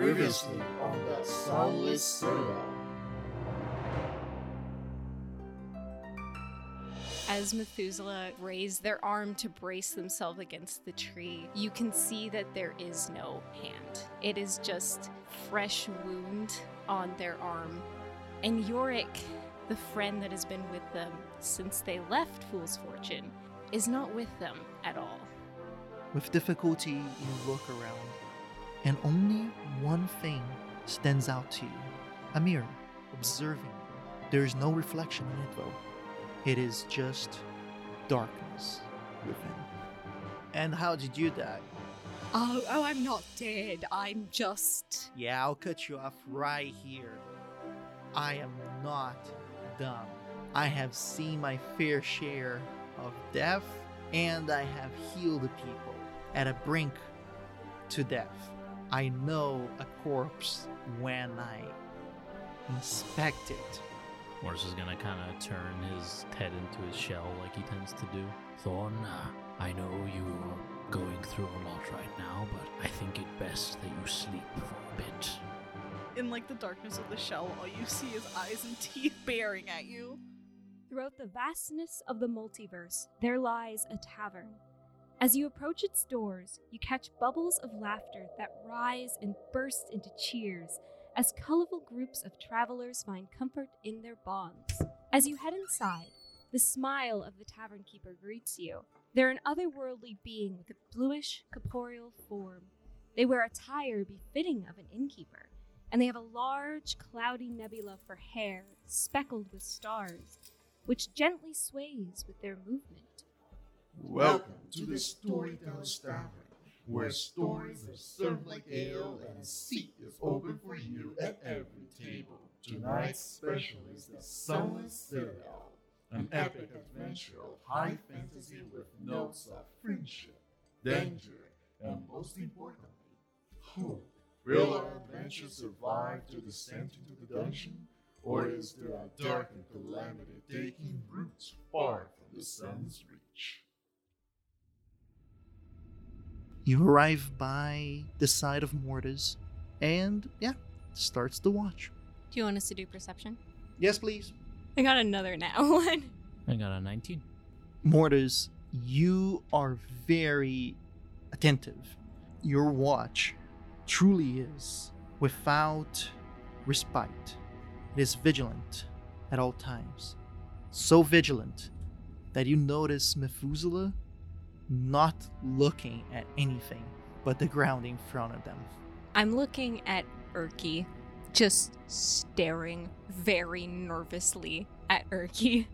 Previously on the Sunless Citadel. As Methuselah raise their arm to brace themselves against the tree, you can see that there is no hand. It is just fresh wound on their arm. And Yorick, the friend that has been with them since they left Fool's Fortune, is not with them at all. With difficulty, you look around, and only one thing stands out to you a mirror, observing. There is no reflection in it, though. It is just darkness within. And how did you die? Oh, oh, I'm not dead. I'm just. Yeah, I'll cut you off right here. I am not dumb. I have seen my fair share of death, and I have healed people at a brink to death. I know a corpse when I inspect it. Mortis is gonna kind of turn his head into his shell like he tends to do. Thorn, uh, I know you're going through a lot right now, but I think it best that you sleep for a bit. In like the darkness of the shell, all you see is eyes and teeth baring at you. Throughout the vastness of the multiverse, there lies a tavern. As you approach its doors, you catch bubbles of laughter that rise and burst into cheers as colorful groups of travelers find comfort in their bonds. As you head inside, the smile of the tavern keeper greets you. They're an otherworldly being with a bluish, corporeal form. They wear attire befitting of an innkeeper, and they have a large, cloudy nebula for hair speckled with stars, which gently sways with their movement. Welcome to the Storyteller's Tavern, where stories are served like ale and a seat is open for you at every table. Tonight's special is the Sunless Citadel, an epic adventure of high fantasy with notes of friendship, danger, and most importantly, hope. Will our adventure survive to descent into the dungeon, or is there a dark and calamity taking roots far from the sun's reach? You arrive by the side of Mortis, and yeah, starts the watch. Do you want us to do perception? Yes, please. I got another now one. I got a 19. Mortis, you are very attentive. Your watch truly is without respite. It is vigilant at all times. So vigilant that you notice Methuselah not looking at anything but the ground in front of them. I'm looking at Erky, just staring very nervously at Erky.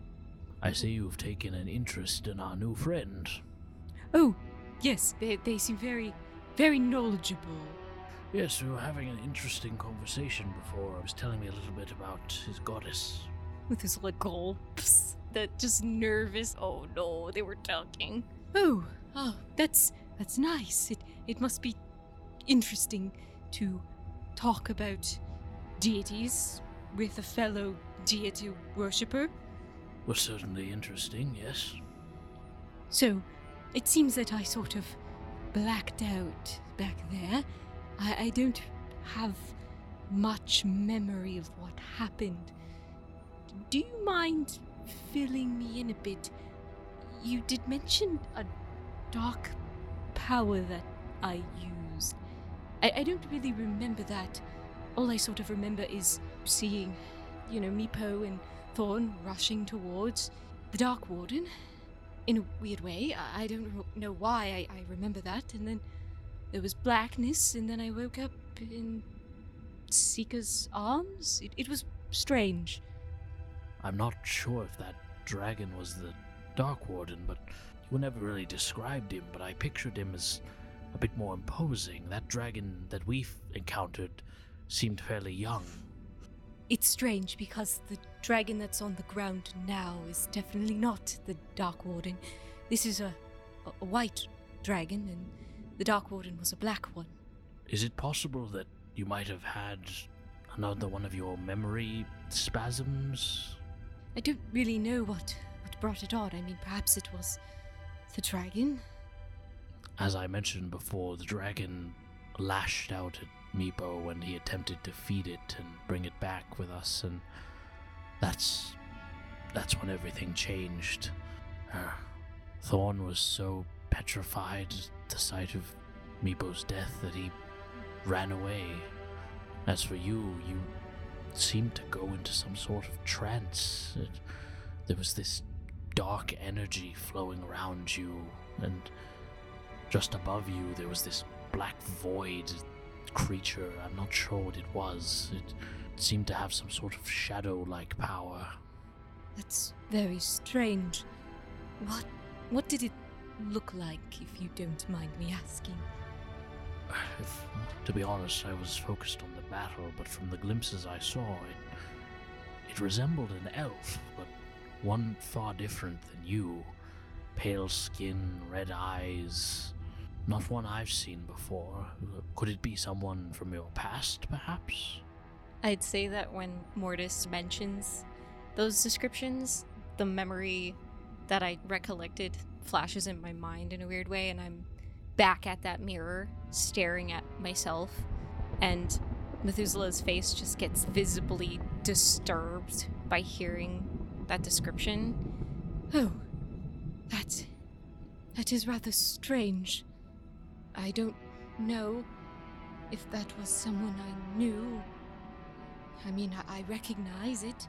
I see you've taken an interest in our new friend. Oh, yes, they, they seem very, very knowledgeable. Yes, we were having an interesting conversation before. I was telling me a little bit about his goddess. With his little gulps, that just nervous. Oh no, they were talking. Oh, oh, that's that's nice. It it must be interesting to talk about deities with a fellow deity worshipper. Was certainly interesting, yes. So, it seems that I sort of blacked out back there. I, I don't have much memory of what happened. Do you mind filling me in a bit? You did mention a dark power that I used. I, I don't really remember that. All I sort of remember is seeing, you know, Meepo and Thorn rushing towards the Dark Warden in a weird way. I, I don't know why I, I remember that. And then there was blackness, and then I woke up in Seeker's arms. It, it was strange. I'm not sure if that dragon was the Dark Warden, but you never really described him, but I pictured him as a bit more imposing. That dragon that we've encountered seemed fairly young. It's strange because the dragon that's on the ground now is definitely not the Dark Warden. This is a, a, a white dragon, and the Dark Warden was a black one. Is it possible that you might have had another one of your memory spasms? I don't really know what, brought it on. I mean, perhaps it was the dragon. As I mentioned before, the dragon lashed out at Meepo when he attempted to feed it and bring it back with us, and that's that's when everything changed. Uh, Thorn was so petrified at the sight of Meepo's death that he ran away. As for you, you seemed to go into some sort of trance. It, there was this dark energy flowing around you, and just above you there was this black void creature. I'm not sure what it was. It seemed to have some sort of shadow like power. That's very strange. What what did it look like, if you don't mind me asking? If, to be honest, I was focused on the battle, but from the glimpses I saw, it, it resembled an elf, but one far different than you. Pale skin, red eyes. Not one I've seen before. Could it be someone from your past, perhaps? I'd say that when Mortis mentions those descriptions, the memory that I recollected flashes in my mind in a weird way, and I'm back at that mirror staring at myself, and Methuselah's face just gets visibly disturbed by hearing that description. Oh, that. that is rather strange. I don't know if that was someone I knew. I mean, I, I recognize it.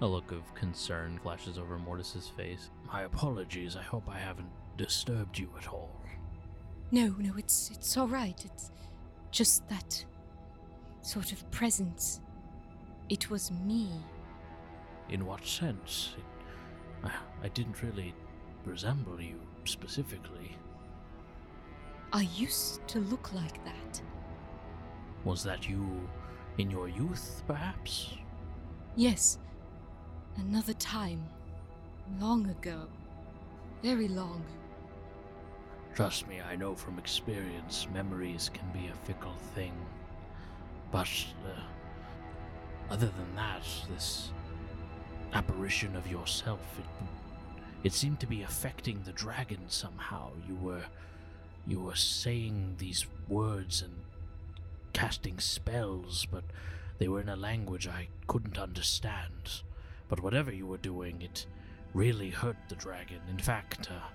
A look of concern flashes over Mortis's face. My apologies. I hope I haven't disturbed you at all. No, no, it's it's all right. It's just that sort of presence. It was me. In what sense? I didn't really resemble you specifically. I used to look like that. Was that you in your youth, perhaps? Yes, another time. Long ago. Very long. Trust me, I know from experience memories can be a fickle thing. But, uh, other than that, this apparition of yourself, it, it seemed to be affecting the dragon somehow. You were, you were saying these words and casting spells, but they were in a language I couldn't understand. But whatever you were doing, it really hurt the dragon. In fact, uh,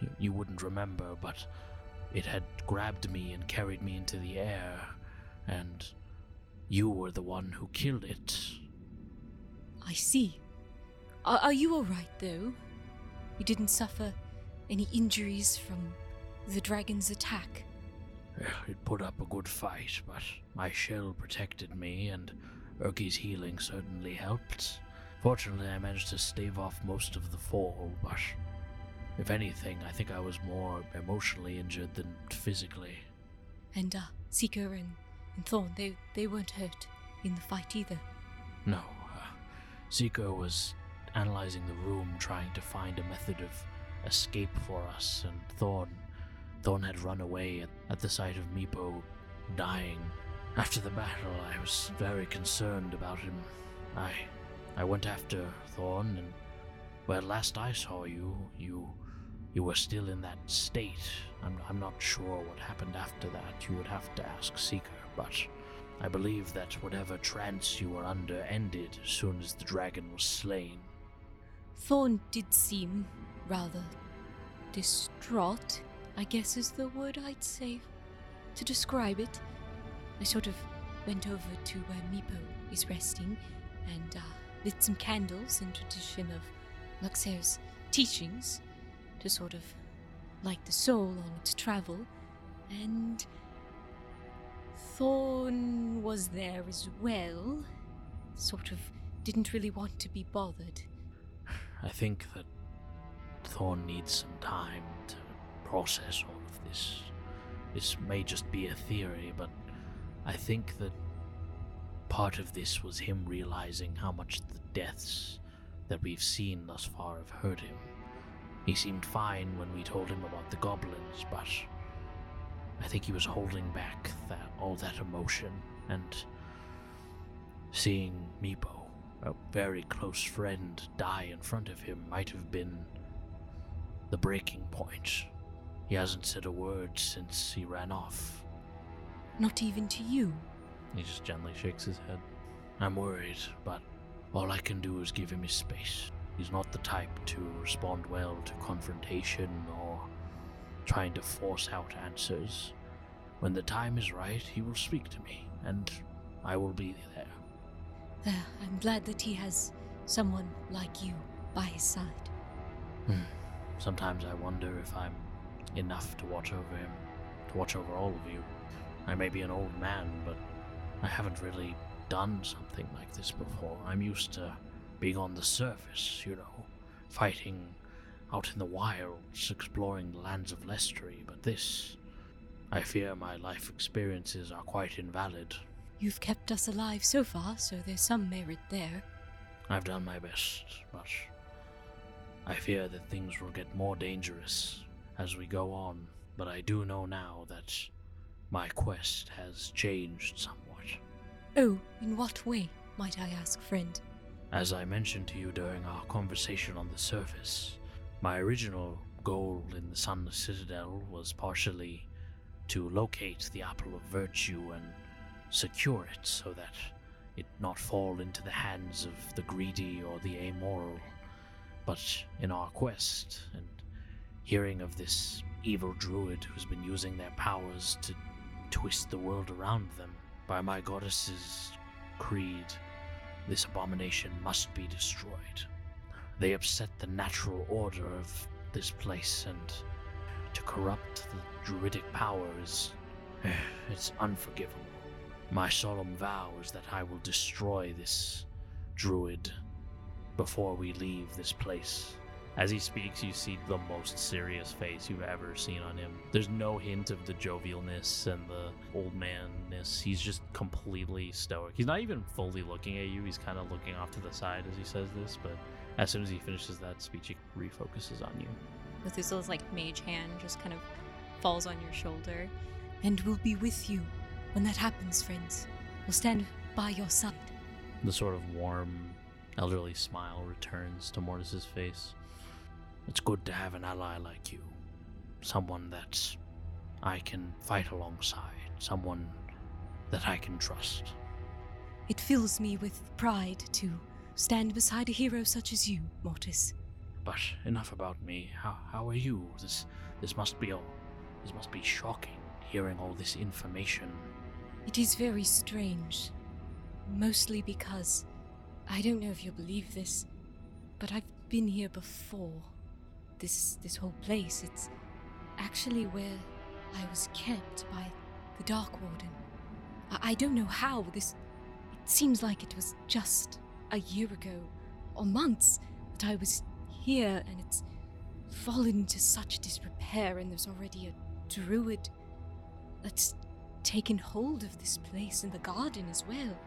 you, you wouldn't remember, but it had grabbed me and carried me into the air, and you were the one who killed it. I see. Are, are you alright, though? You didn't suffer any injuries from the dragon's attack? It put up a good fight, but my shell protected me, and Erky's healing certainly helped. Fortunately, I managed to stave off most of the fall, but if anything, I think I was more emotionally injured than physically. And, uh, Seeker and, and Thorn, they, they weren't hurt in the fight either. No, Seeker was analyzing the room, trying to find a method of escape for us, and Thorn, Thorn had run away at, at the sight of Meepo dying. After the battle, I was very concerned about him. I, I went after Thorn, and well, last I saw you, you, you were still in that state. I'm, I'm not sure what happened after that. You would have to ask Seeker, but I believe that whatever trance you were under ended as soon as the dragon was slain. Thorn did seem rather distraught, I guess is the word I'd say to describe it. I sort of went over to where Meepo is resting and uh, lit some candles in tradition of Luxair's teachings to sort of light the soul on its travel. And Thorn was there as well. Sort of didn't really want to be bothered. I think that Thorn needs some time to process all of this. This may just be a theory, but I think that part of this was him realizing how much the deaths that we've seen thus far have hurt him. He seemed fine when we told him about the goblins, but I think he was holding back that all that emotion and seeing Meepo, a very close friend, die in front of him might have been the breaking point. He hasn't said a word since he ran off. Not even to you? He just gently shakes his head. I'm worried, but all I can do is give him his space. He's not the type to respond well to confrontation or trying to force out answers. When the time is right, he will speak to me, and I will be there. Uh, I'm glad that he has someone like you by his side. Hmm. Sometimes I wonder if I'm enough to watch over him, to watch over all of you. I may be an old man, but I haven't really done something like this before. I'm used to being on the surface, you know, fighting out in the wilds, exploring the lands of Lestry, but this. I fear my life experiences are quite invalid. You've kept us alive so far, so there's some merit there. I've done my best, but I fear that things will get more dangerous as we go on. But I do know now that my quest has changed somewhat. Oh, in what way, might I ask, friend? As I mentioned to you during our conversation on the surface, my original goal in the Sunless Citadel was partially to locate the Apple of Virtue and secure it so that it not fall into the hands of the greedy or the amoral. But in our quest, and hearing of this evil druid who's been using their powers to twist the world around them, by my goddess's creed, this abomination must be destroyed. They upset the natural order of this place, and to corrupt the druidic powers, it's unforgivable. My solemn vow is that I will destroy this druid before we leave this place. As he speaks, you see the most serious face you've ever seen on him. There's no hint of the jovialness and the old manness. He's just completely stoic. He's not even fully looking at you. He's kind of looking off to the side as he says this, but as soon as he finishes that speech, he refocuses on you. Methuselah's like mage hand just kind of falls on your shoulder. And we'll be with you when that happens, friends. We'll stand by your side. The sort of warm, elderly smile returns to Mortis's face. It's good to have an ally like you. Someone that I can fight alongside. Someone that I can trust. It fills me with pride to stand beside a hero such as you, Mortis. But enough about me. How how are you? This this must be all this must be shocking, hearing all this information. It is very strange. Mostly because I don't know if you'll believe this, but I've been here before. This this whole place, it's actually where I was kept by the Dark Warden. I, I don't know how. This it seems like it was just a year ago, or months, that I was here, and it's fallen into such disrepair, and there's already a druid that's taken hold of this place and the garden as well.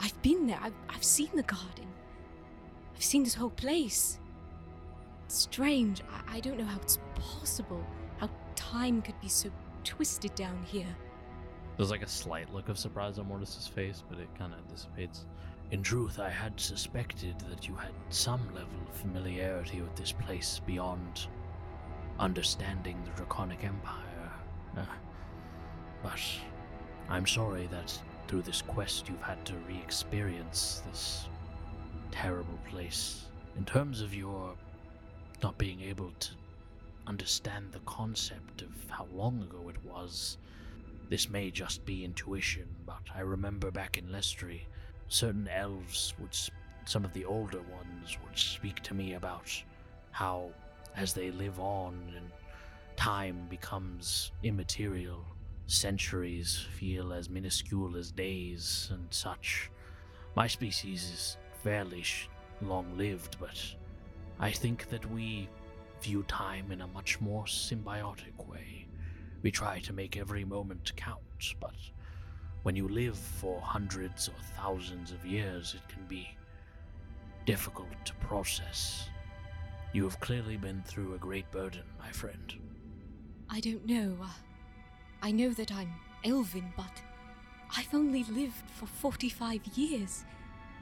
I've been there, I've, I've seen the garden, I've seen this whole place. It's strange, I, I don't know how it's possible, how time could be so twisted down here. There's like a slight look of surprise on Mortis's face, but it kind of dissipates. In truth, I had suspected that you had some level of familiarity with this place beyond understanding the Draconic Empire. Uh, but I'm sorry that through this quest you've had to re experience this terrible place. In terms of your not being able to understand the concept of how long ago it was, this may just be intuition, but I remember back in Lestry, certain elves would, some of the older ones would speak to me about how, as they live on and time becomes immaterial, centuries feel as minuscule as days and such. My species is fairly sh- long lived, but I think that we view time in a much more symbiotic way. We try to make every moment count, but when you live for hundreds or thousands of years, it can be difficult to process. You have clearly been through a great burden, my friend. I don't know. Uh, I know that I'm Elvin, but I've only lived for 45 years.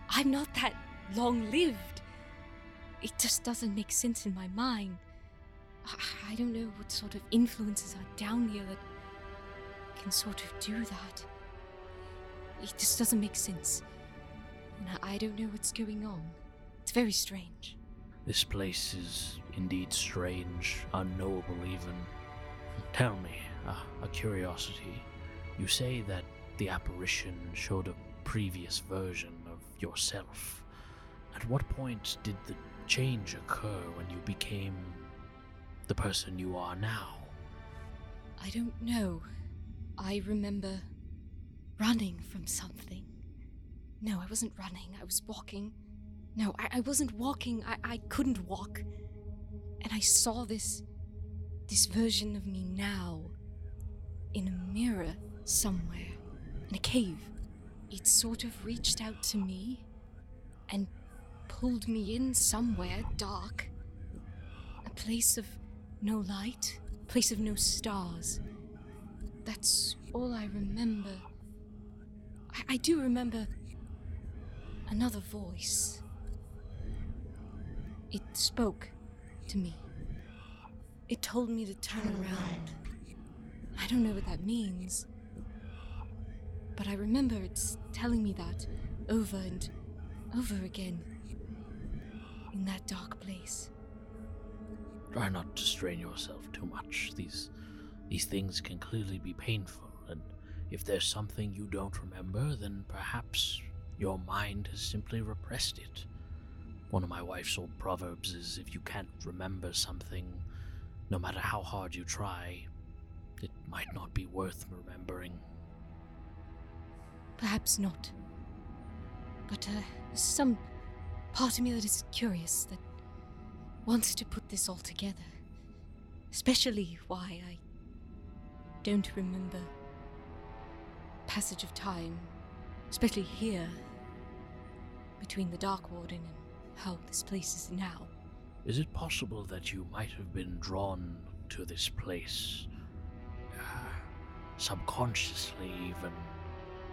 I'm not that long lived. It just doesn't make sense in my mind. I, I don't know what sort of influences are down here that can sort of do that. It just doesn't make sense. And I- don't know what's going on. It's very strange. This place is indeed strange, unknowable even. Tell me, uh, a curiosity. You say that the apparition showed a previous version of yourself. At what point did the change occur when you became the person you are now? I don't know. I remember running from something. No, I wasn't running. I was walking. No, I, I wasn't walking. I, I couldn't walk. And I saw this. this version of me now. in a mirror somewhere. In a cave. It sort of reached out to me and pulled me in somewhere dark. A place of no light, place of no stars. That's all I remember. I, I do remember another voice. It spoke to me. It told me to turn around. I don't know what that means. But I remember it's telling me that over and over again. In that dark place. Try not to strain yourself too much. These these things can clearly be painful, if there's something you don't remember, then perhaps your mind has simply repressed it. One of my wife's old proverbs is if you can't remember something, no matter how hard you try, it might not be worth remembering. Perhaps not. But uh, some part of me that is curious, that wants to put this all together. Especially why I don't remember passage of time, especially here, between the Dark Warden and how this place is now. Is it possible that you might have been drawn to this place uh, subconsciously, even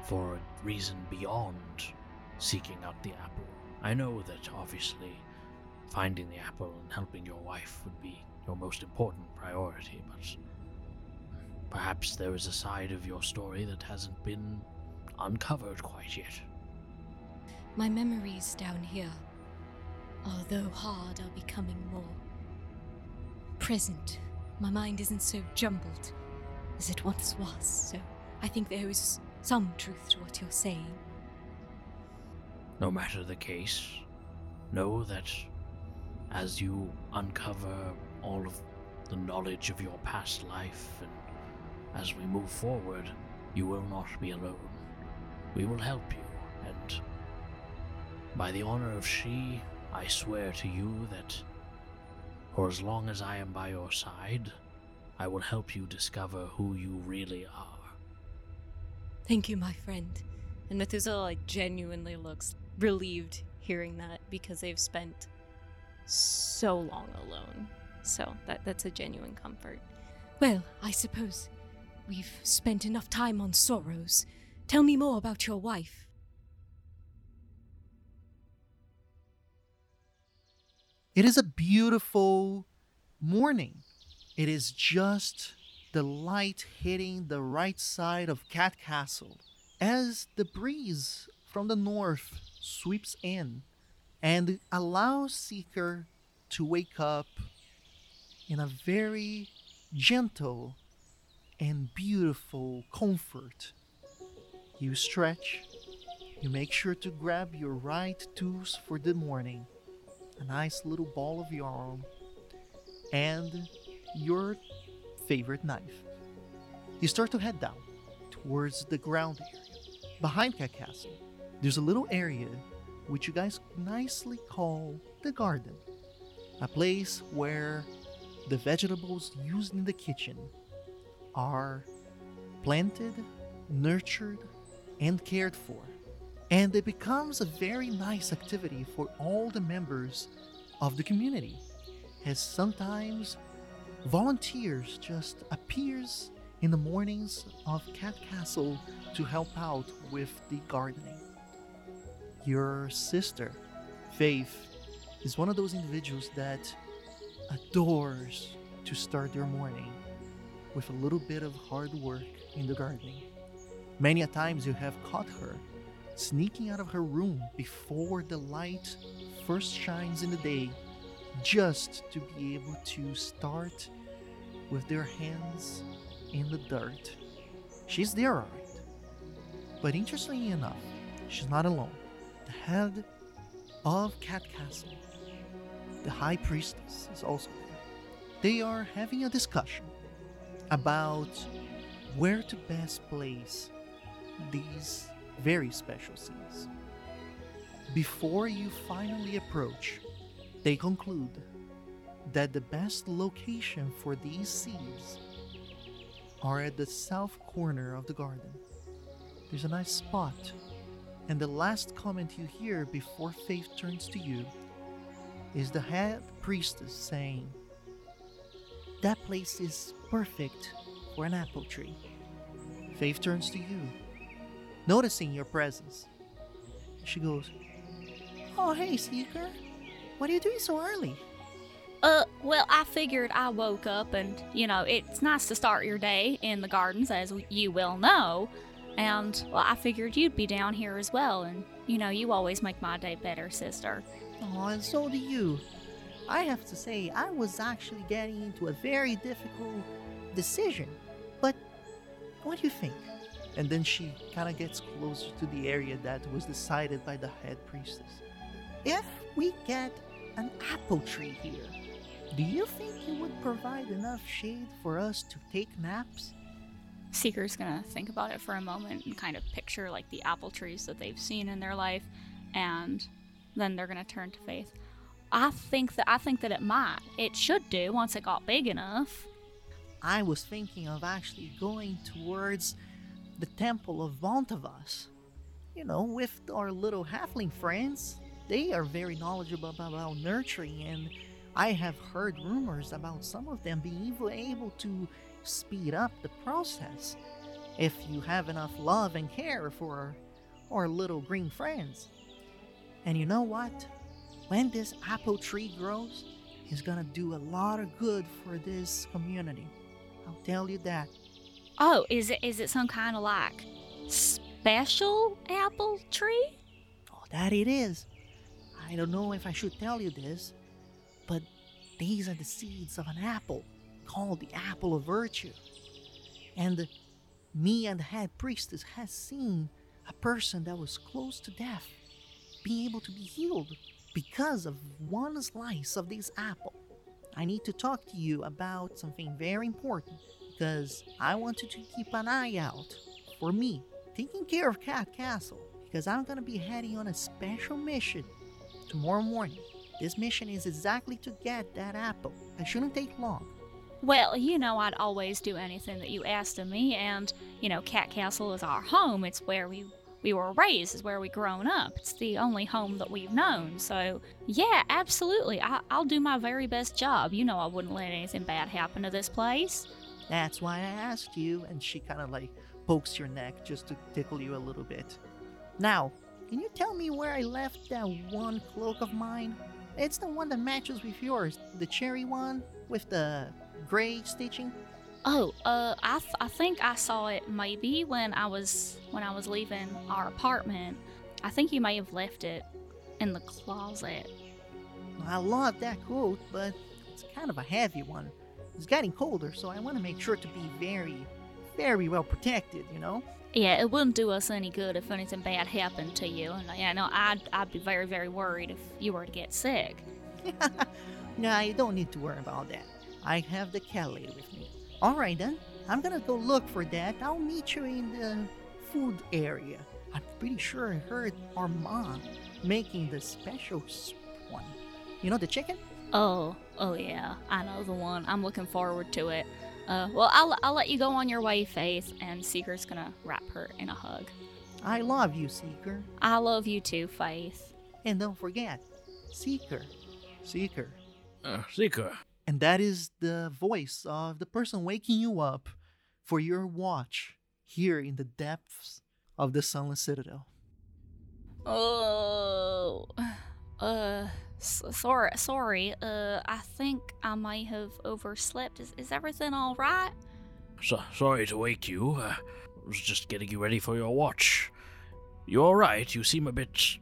for a reason beyond seeking out the apple? I know that obviously finding the apple and helping your wife would be your most important priority, but perhaps there is a side of your story that hasn't been uncovered quite yet. My memories down here, although hard, are becoming more present. My mind isn't so jumbled as it once was, so I think there is some truth to what you're saying. No matter the case, know that as you uncover all of the knowledge of your past life and as we move forward, you will not be alone. We will help you, and by the honor of She, I swear to you that for as long as I am by your side, I will help you discover who you really are. Thank you, my friend. And Methuselah like, genuinely looks relieved hearing that because they've spent so long alone. So that that's a genuine comfort. Well, I suppose we've spent enough time on sorrows. Tell me more about your wife. It is a beautiful morning. It is just the light hitting the right side of Cat Castle as the breeze from the north sweeps in and allows Seeker to wake up in a very gentle and beautiful comfort. You stretch, you make sure to grab your right tools for the morning a nice little ball of yarn, and your favorite knife. You start to head down towards the ground area. Behind Cat Castle, there's a little area which you guys nicely call the garden. A place where the vegetables used in the kitchen are planted, nurtured, and cared for. And it becomes a very nice activity for all the members of the community as sometimes volunteers just appears in the mornings of cat castle to help out with the gardening. Your sister faith is one of those individuals that adores to start their morning with a little bit of hard work in the gardening. Many a times you have caught her sneaking out of her room before the light first shines in the day, just to be able to start with their hands in the dirt. She's there, alright. But interestingly enough, she's not alone. The head of Cat Castle, the High Priestess, is also there. They are having a discussion about where to best place these very special seeds. Before you finally approach, they conclude that the best location for these seeds are at the south corner of the garden. There's a nice spot, and the last comment you hear before Faith turns to you is the head priestess saying, That place is perfect for an apple tree. Faith turns to you, noticing your presence. She goes, Oh, hey, Seeker. What are you doing so early? Uh, well, I figured I woke up and, you know, it's nice to start your day in the gardens, as you well know. And, well, I figured you'd be down here as well, and, you know, you always make my day better, sister. Oh, and so do you. I have to say, I was actually getting into a very difficult decision. But what do you think? And then she kind of gets closer to the area that was decided by the head priestess. If we get an apple tree here, do you think it would provide enough shade for us to take naps? Seeker's gonna think about it for a moment and kind of picture like the apple trees that they've seen in their life, and then they're gonna turn to Faith. I think that I think that it might. It should do once it got big enough. I was thinking of actually going towards the temple of Vontavas. You know, with our little halfling friends. They are very knowledgeable about nurturing, and I have heard rumors about some of them being able to speed up the process if you have enough love and care for our little green friends. And you know what? When this apple tree grows, it's gonna do a lot of good for this community. I'll tell you that. Oh, is it is it some kind of like special apple tree? Oh, that it is. I don't know if I should tell you this, but these are the seeds of an apple called the apple of virtue. And me and the head priestess has seen a person that was close to death be able to be healed because of one slice of this apple. I need to talk to you about something very important because I want you to keep an eye out for me taking care of Cat Castle because I'm to be heading on a special mission tomorrow morning. This mission is exactly to get that apple. It shouldn't take long. Well, you know, I'd always do anything that you asked of me, and, you know, Cat Castle is our home. It's where we we were raised, it's where we grown up. It's the only home that we've known. So, yeah, absolutely. I, I'll do my very best job. You know, I wouldn't let anything bad happen to this place. That's why I asked you. And she kind of like pokes your neck just to tickle you a little bit. Now, can you tell me where I left that one cloak of mine? It's the one that matches with yours, the cherry one with the gray stitching. Oh, uh, I, th- I think I saw it maybe when I was when I was leaving our apartment. I think you may have left it in the closet. I love that quote, but it's kind of a heavy one. It's getting colder, so I want to make sure to be very, very well protected. You know. Yeah, it wouldn't do us any good if anything bad happened to you. And yeah, no, I'd I'd be very very worried if you were to get sick. no, you don't need to worry about that. I have the Kelly with me. Alright then, I'm gonna go look for that. I'll meet you in the food area. I'm pretty sure I heard our mom making the special one. You know the chicken? Oh, oh yeah, I know the one. I'm looking forward to it. Uh, well, I'll, I'll let you go on your way, Faith, and Seeker's gonna wrap her in a hug. I love you, Seeker. I love you too, Faith. And don't forget, Seeker. Seeker. Uh, Seeker. And that is the voice of the person waking you up for your watch here in the depths of the Sunless Citadel. Oh, uh, sorry, sorry. Uh, I think I might have overslept. Is, is everything all right? So, sorry to wake you. Uh, I was just getting you ready for your watch. You alright? You seem a bit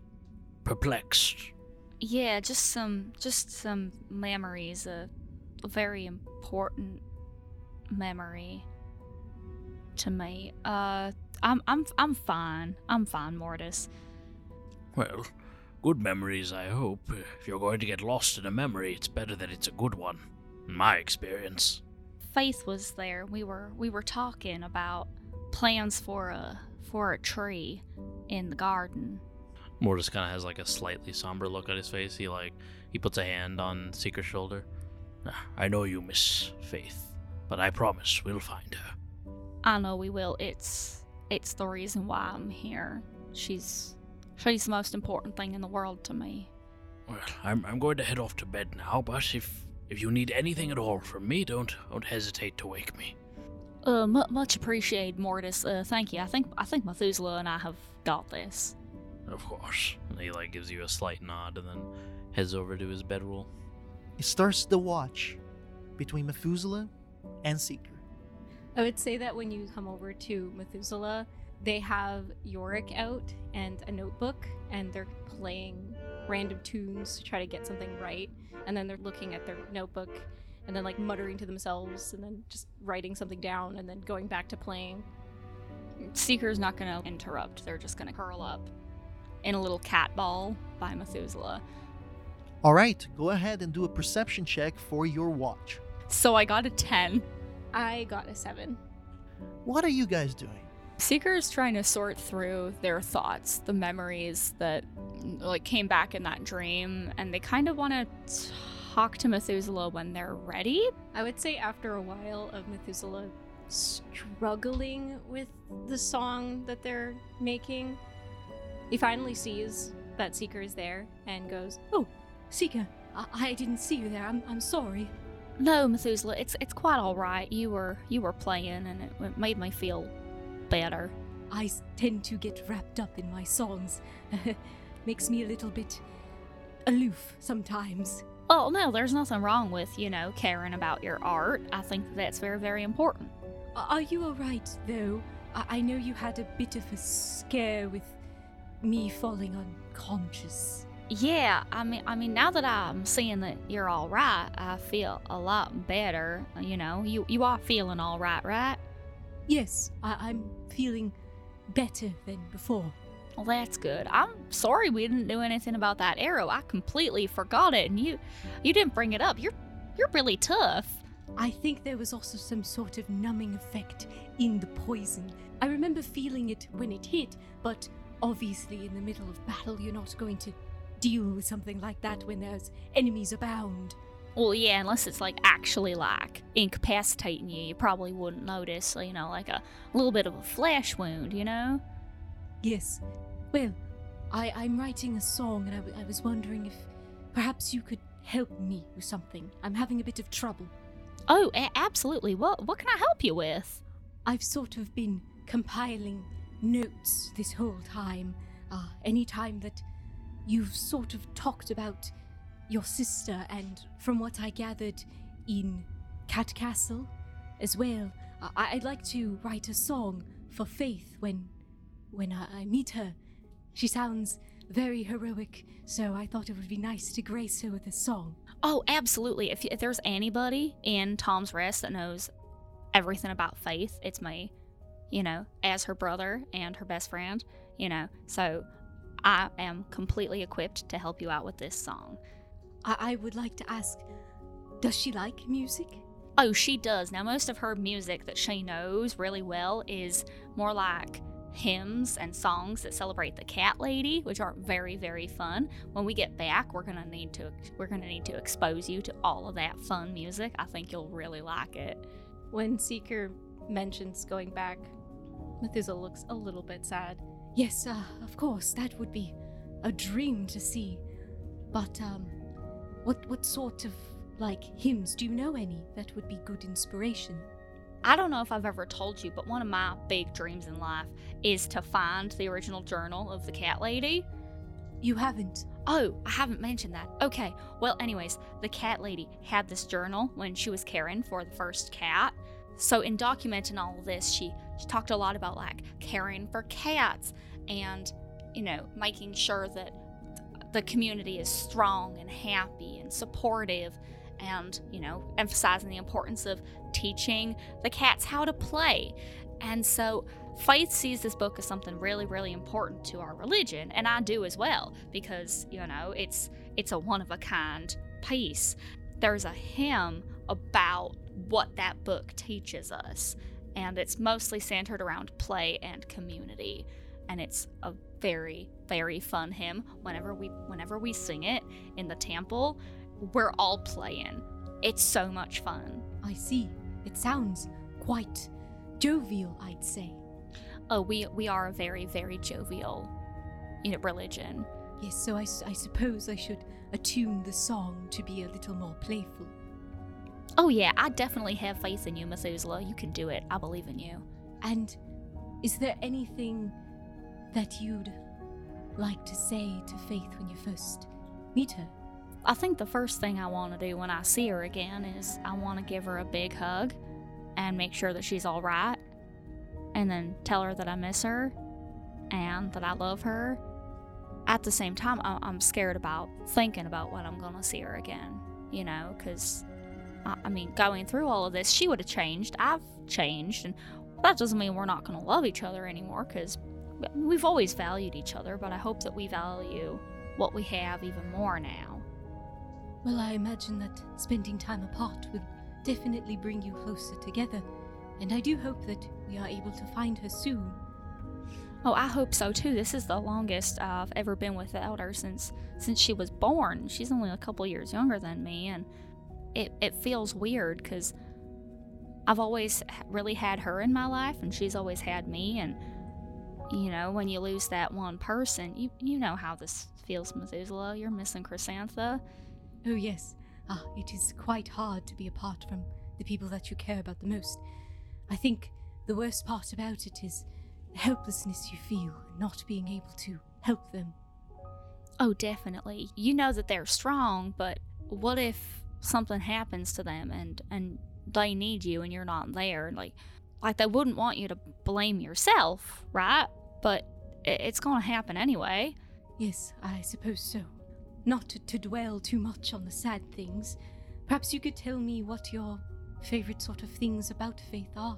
perplexed. Yeah, just some just some memories. A, a very important memory to me. Uh, I'm I'm I'm fine. I'm fine, Mortis. Well, good memories, I hope. If you're going to get lost in a memory, it's better that it's a good one, in my experience. Faith was there. We were we were talking about plans for a for a tree in the garden. Mortis kind of has like a slightly somber look on his face. He like he puts a hand on Seeker's shoulder. I know you miss Faith, but I promise we'll find her. I know we will. It's it's the reason why I'm here. She's she's the most important thing in the world to me. Well, I'm I'm going to head off to bed now, but if if you need anything at all from me, don't don't hesitate to wake me. Uh, m- much appreciated, Mortis. Uh, thank you. I think I think Methuselah and I have got this. Of course. And he like gives you a slight nod and then heads over to his bedroll. It starts the watch between Methuselah and Seeker. I would say that when you come over to Methuselah, they have Yorick out and a notebook, and they're playing random tunes to try to get something right. And then they're looking at their notebook and then like muttering to themselves and then just writing something down and then going back to playing. Seeker's not gonna interrupt. They're just gonna curl up in a little cat ball by Methuselah. All right, go ahead and do a perception check for your watch. So I got a 10. I got a seven. What are you guys doing? Seeker is trying to sort through their thoughts, the memories that like came back in that dream, and they kind of want to talk to Methuselah when they're ready. I would say after a while of Methuselah struggling with the song that they're making, he finally sees that Seeker is there and goes, Oh, Seeker, I, I didn't see you there. I'm, I'm sorry. No, Methuselah, it's it's quite all right. You were you were playing, and it, it made me feel better. I tend to get wrapped up in my songs. Makes me a little bit aloof sometimes. Oh no, there's nothing wrong with you know caring about your art. I think that's very very important. Are you alright, though? I-, I know you had a bit of a scare with me falling unconscious. Yeah, I mean, I mean, now that I'm seeing that you're all right, I feel a lot better. Uh, you know, you you are feeling all right, right? Yes, I- I'm feeling better than before. Well, that's good. I'm sorry we didn't do anything about that arrow. I completely forgot it, and you you didn't bring it up. You're you're really tough. I think there was also some sort of numbing effect in the poison. I remember feeling it when it hit, but obviously, in the middle of battle, you're not going to something like that when there's enemies abound. Well, yeah, unless it's like actually like incapacitating you, you probably wouldn't notice. You know, like a little bit of a flesh wound. You know. Yes. Well, I, I'm writing a song, and I, w- I was wondering if perhaps you could help me with something. I'm having a bit of trouble. Oh, a- absolutely. What what can I help you with? I've sort of been compiling notes this whole time. Uh, any time that you've sort of talked about your sister, and from what I gathered in Cat Castle as well, I- I'd like to write a song for Faith when when I, I meet her. She sounds very heroic, so I thought it would be nice to grace her with a song. Oh, absolutely. If, if there's anybody in Tom's Rest that knows everything about Faith, it's me. You know, as her brother and her best friend, you know. So I am completely equipped to help you out with this song. I, I would like to ask Does she like music? Oh, she does. Now, most of her music that she knows really well is more like hymns and songs that celebrate the cat lady, which are very, very fun. When we get back, we're gonna need to we're gonna need to expose you to all of that fun music. I think you'll really like it. When Seeker mentions going back, Methuselah looks a little bit sad. Yes, uh, of course, that would be a dream to see. But, um, what, what sort of, like, hymns do you know any that would be good inspiration? I don't know if I've ever told you, but one of my big dreams in life is to find the original journal of the cat lady. You haven't. Oh, I haven't mentioned that. Okay. Well, anyways, the cat lady had this journal when she was caring for the first cat. so in documenting all of this, she she talked a lot about like caring for cats and you know making sure that the community is strong and happy and supportive and you know emphasizing the importance of teaching the cats how to play. And so faith sees this book as something really really important to our religion and i do as well because you know it's it's a one of a kind piece. There's a hymn about what that book teaches us and it's mostly centered around play and community and it's a very very fun hymn. Whenever we whenever we sing it in the temple we're all playing. It's so much fun. I see. It sounds quite jovial, I'd say. oh we we are a very very jovial you know religion. Yes, so I, I suppose I should attune the song to be a little more playful. oh yeah i definitely have faith in you methuselah. You can do it. I believe in you. And is there anything that you'd like to say to Faith when you first meet her? I think the first thing I want to do when I see her again is I want to give her a big hug and make sure that she's all right. And then tell her that I miss her and that I love her. At the same time, I- I'm scared about thinking about when I'm going to see her again, you know, because I I mean, going through all of this, she would have changed. I've changed. And that doesn't mean we're not going to love each other anymore because we've always valued each other, but I hope that we value what we have even more now. Well, I imagine that spending time apart will definitely bring you closer together, and I do hope that we are able to find her soon. Oh, I hope so too. This is the longest I've ever been without her since since she was born. She's only a couple years younger than me, and it it feels weird because I've always really had her in my life, and she's always had me. And you know, when you lose that one person, you you know how this feels, Methuselah. You're missing Chrysantha. Oh, yes. Ah, it is quite hard to be apart from the people that you care about the most. I think the worst part about it is the helplessness you feel, not being able to help them. Oh, definitely. You know that they're strong, but what if something happens to them and and they need you and you're not there? Like like they wouldn't want you to blame yourself, right? But it's going to happen anyway. Yes, I suppose so. Not to, to dwell too much on the sad things, perhaps you could tell me what your favorite sort of things about Faith are.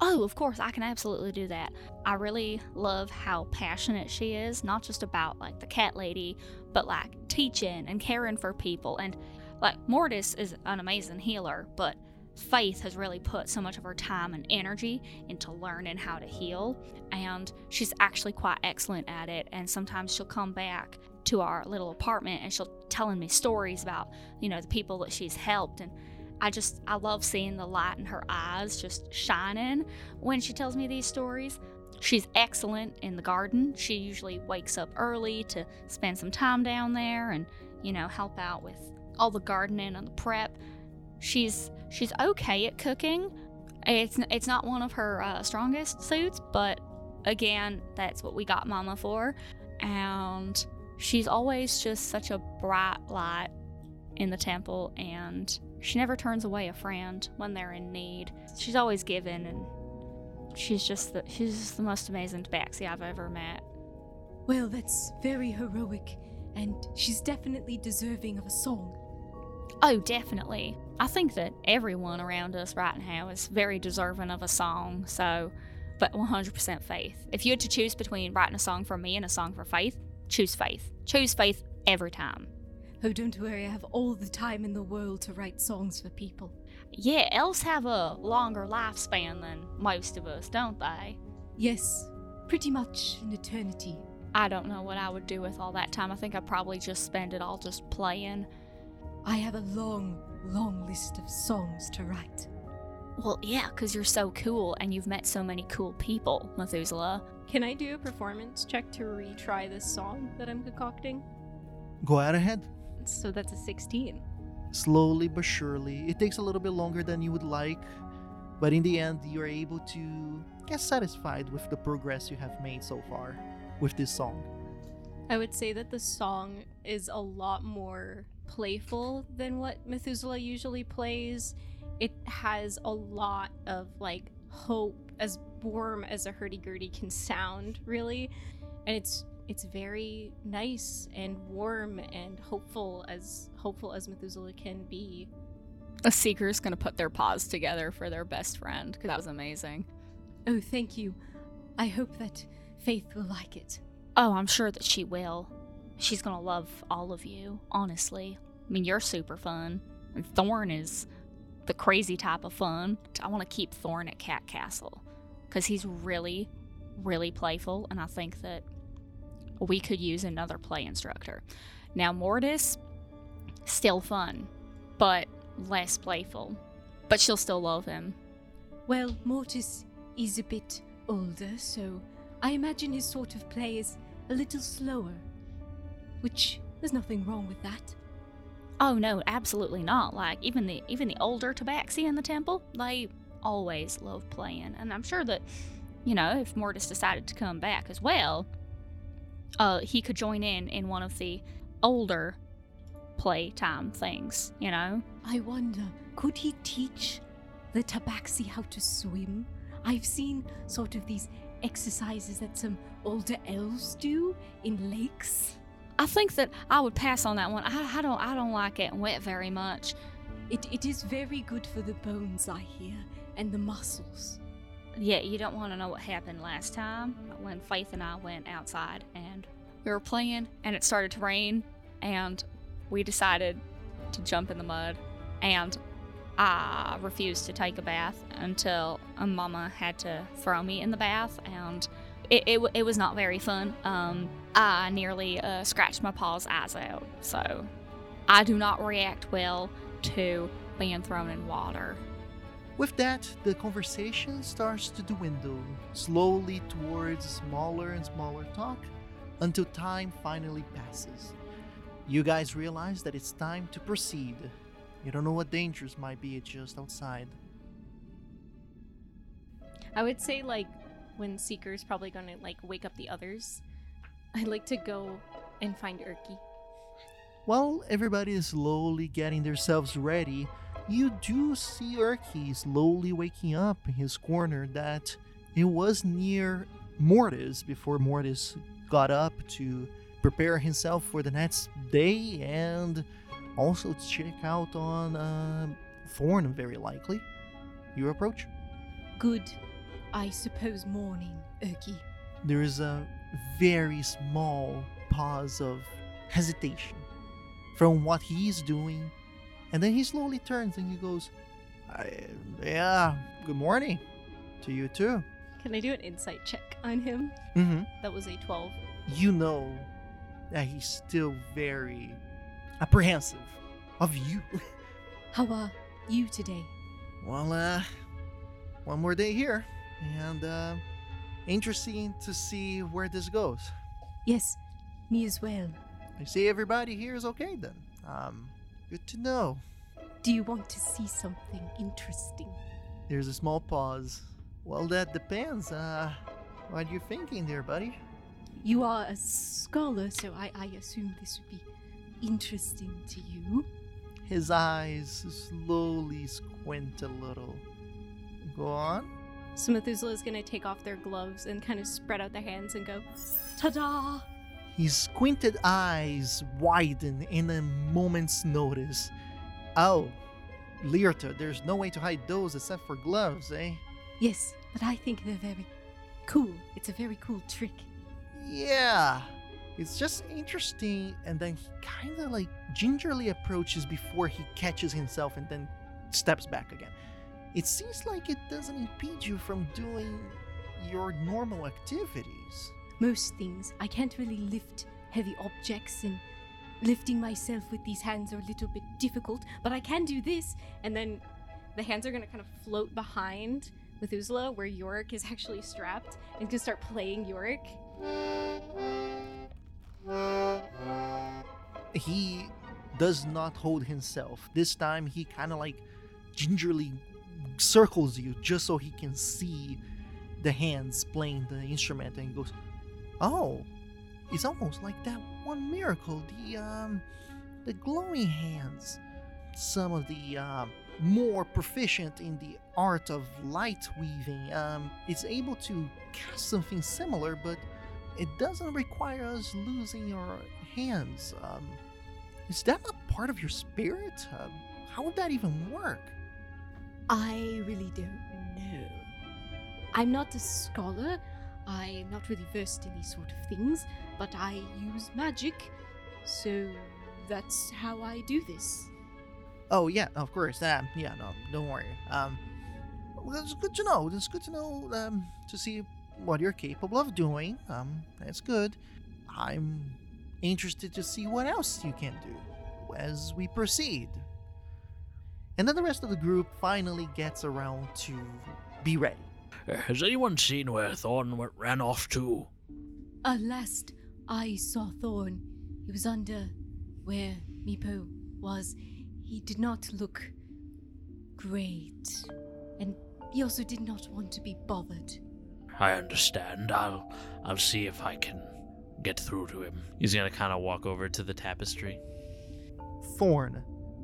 Oh, of course, I can absolutely do that. I really love how passionate she is, not just about like the cat lady, but like teaching and caring for people. And like Mortis is an amazing healer, but Faith has really put so much of her time and energy into learning how to heal. And she's actually quite excellent at it. And sometimes she'll come back to our little apartment and she'll telling me stories about, you know, the people that she's helped. And I just I love seeing the light in her eyes just shining when she tells me these stories. She's excellent in the garden. She usually wakes up early to spend some time down there and, you know, help out with all the gardening and the prep. She's she's okay at cooking. It's it's not one of her uh, strongest suits, but again, that's what we got Mama for. And she's always just such a bright light in the temple and she never turns away a friend when they're in need. She's always giving and she's just the she's just the most amazing tabaxi I've ever met. Well, that's very heroic, and she's definitely deserving of a song. Oh, definitely. I think that everyone around us right now is very deserving of a song, so but 100% faith. If you had to choose between writing a song for me and a song for Faith, choose Faith. Choose Faith every time. Oh, don't worry, I have all the time in the world to write songs for people. Yeah, elves have a longer lifespan than most of us, don't they? Yes, pretty much an eternity. I don't know what I would do with all that time. I think I'd probably just spend it all just playing. I have a long, long list of songs to write. Well, yeah, because you're so cool and you've met so many cool people, Methuselah. Can I do a performance check to retry this song that I'm concocting? Go out ahead. So that's a 16. Slowly but surely. It takes a little bit longer than you would like, but in the end, you're able to get satisfied with the progress you have made so far with this song. I would say that the song is a lot more playful than what Methuselah usually plays, It has a lot of like hope, as warm as a hurdy-gurdy can sound, really. And it's it's very nice and warm and hopeful as hopeful as Methuselah can be. A seeker's gonna put their paws together for their best friend because that was amazing. Oh, thank you. I hope that Faith will like it. Oh, I'm sure that she will. She's gonna love all of you, honestly. I mean, you're super fun. And Thorn is the crazy type of fun. I want to keep Thorn at Cat Castle because he's really, really playful, and I think that we could use another play instructor. Now, Mortis, still fun, but less playful. But she'll still love him. Well, Mortis is a bit older, so I imagine his sort of play is a little slower. Which there's nothing wrong with that. Oh no, absolutely not. Like even the even the older Tabaxi in the temple, they always love playing, and I'm sure that you know if Mortis decided to come back as well, uh, he could join in in one of the older playtime things. You know, I wonder, could he teach the Tabaxi how to swim? I've seen sort of these exercises that some older elves do in lakes. I think that I would pass on that one. I, I don't I don't like getting wet very much. It, it is very good for the bones, I hear, and the muscles. Yeah, you don't want to know what happened last time when Faith and I went outside and we were playing and it started to rain and we decided to jump in the mud and I refused to take a bath until Mama had to throw me in the bath and it, it, it was not very fun. Um, I nearly uh, scratched my paw's eyes out, so I do not react well to being thrown in water. With that, the conversation starts to dwindle slowly towards smaller and smaller talk until time finally passes. You guys realize that it's time to proceed. You don't know what dangers might be just outside. I would say like when Seeker's probably gonna like wake up the others, I'd like to go and find Erky. While everybody is slowly getting themselves ready, you do see Erky slowly waking up in his corner that it was near Mortis before Mortis got up to prepare himself for the next day and also check out on uh, Thorn, very likely. You approach. Good, I suppose, morning, Erky. There is a very small pause of hesitation from what he's doing, and then he slowly turns and he goes, I, "Yeah, good morning to you too." Can I do an insight check on him? Mm-hmm. That was a 12. You know that he's still very apprehensive of you. How are you today? well, uh, one more day here, and uh, interesting to see where this goes. Yes, me as well. I see everybody here is okay then. Um, good to know. Do you want to see something interesting? There's a small pause. Well, that depends. Uh, what are you thinking there, buddy? You are a scholar, so I, I assume this would be interesting to you. His eyes slowly squint a little. Go on. So Methuselah is gonna take off their gloves and kind of spread out their hands and go, Ta-da! His squinted eyes widen in a moment's notice. Oh, Leerta, there's no way to hide those except for gloves, eh? Yes, but I think they're very cool. It's a very cool trick. Yeah. It's just interesting, and then he kind of like gingerly approaches before he catches himself and then steps back again. It seems like it doesn't impede you from doing your normal activities. Most things, I can't really lift heavy objects, and lifting myself with these hands are a little bit difficult, but I can do this. and then the hands are gonna kind of float behind Methuselah where Yorick is actually strapped and can start playing Yorick. He does not hold himself. This time he kind of like gingerly circles you just so he can see the hands playing the instrument and he goes, "Oh, it's almost like that one miracle, the um the glowing hands. Some of the um more proficient in the art of light weaving, um, is able to cast something similar, but it doesn't require us losing our hands. Um, is that not part of your spirit? Um, how would that even work? I really don't know. I'm not a scholar. I'm not really versed in these sort of things, but I use magic, so that's how I do this. Oh yeah, of course. Um, yeah, no, don't worry. Um, well, it's good to know. It's good to know. Um, to see what you're capable of doing. Um, that's good. I'm interested to see what else you can do as we proceed. And then the rest of the group finally gets around to be ready. Uh, Has anyone seen where Thorn went, ran off to? Uh, last I saw Thorn, he was under where Meepo was. He did not look great, and he also did not want to be bothered. I understand. I'll I'll see if I can get through to him. He's gonna kind of walk over to the tapestry. Thorn,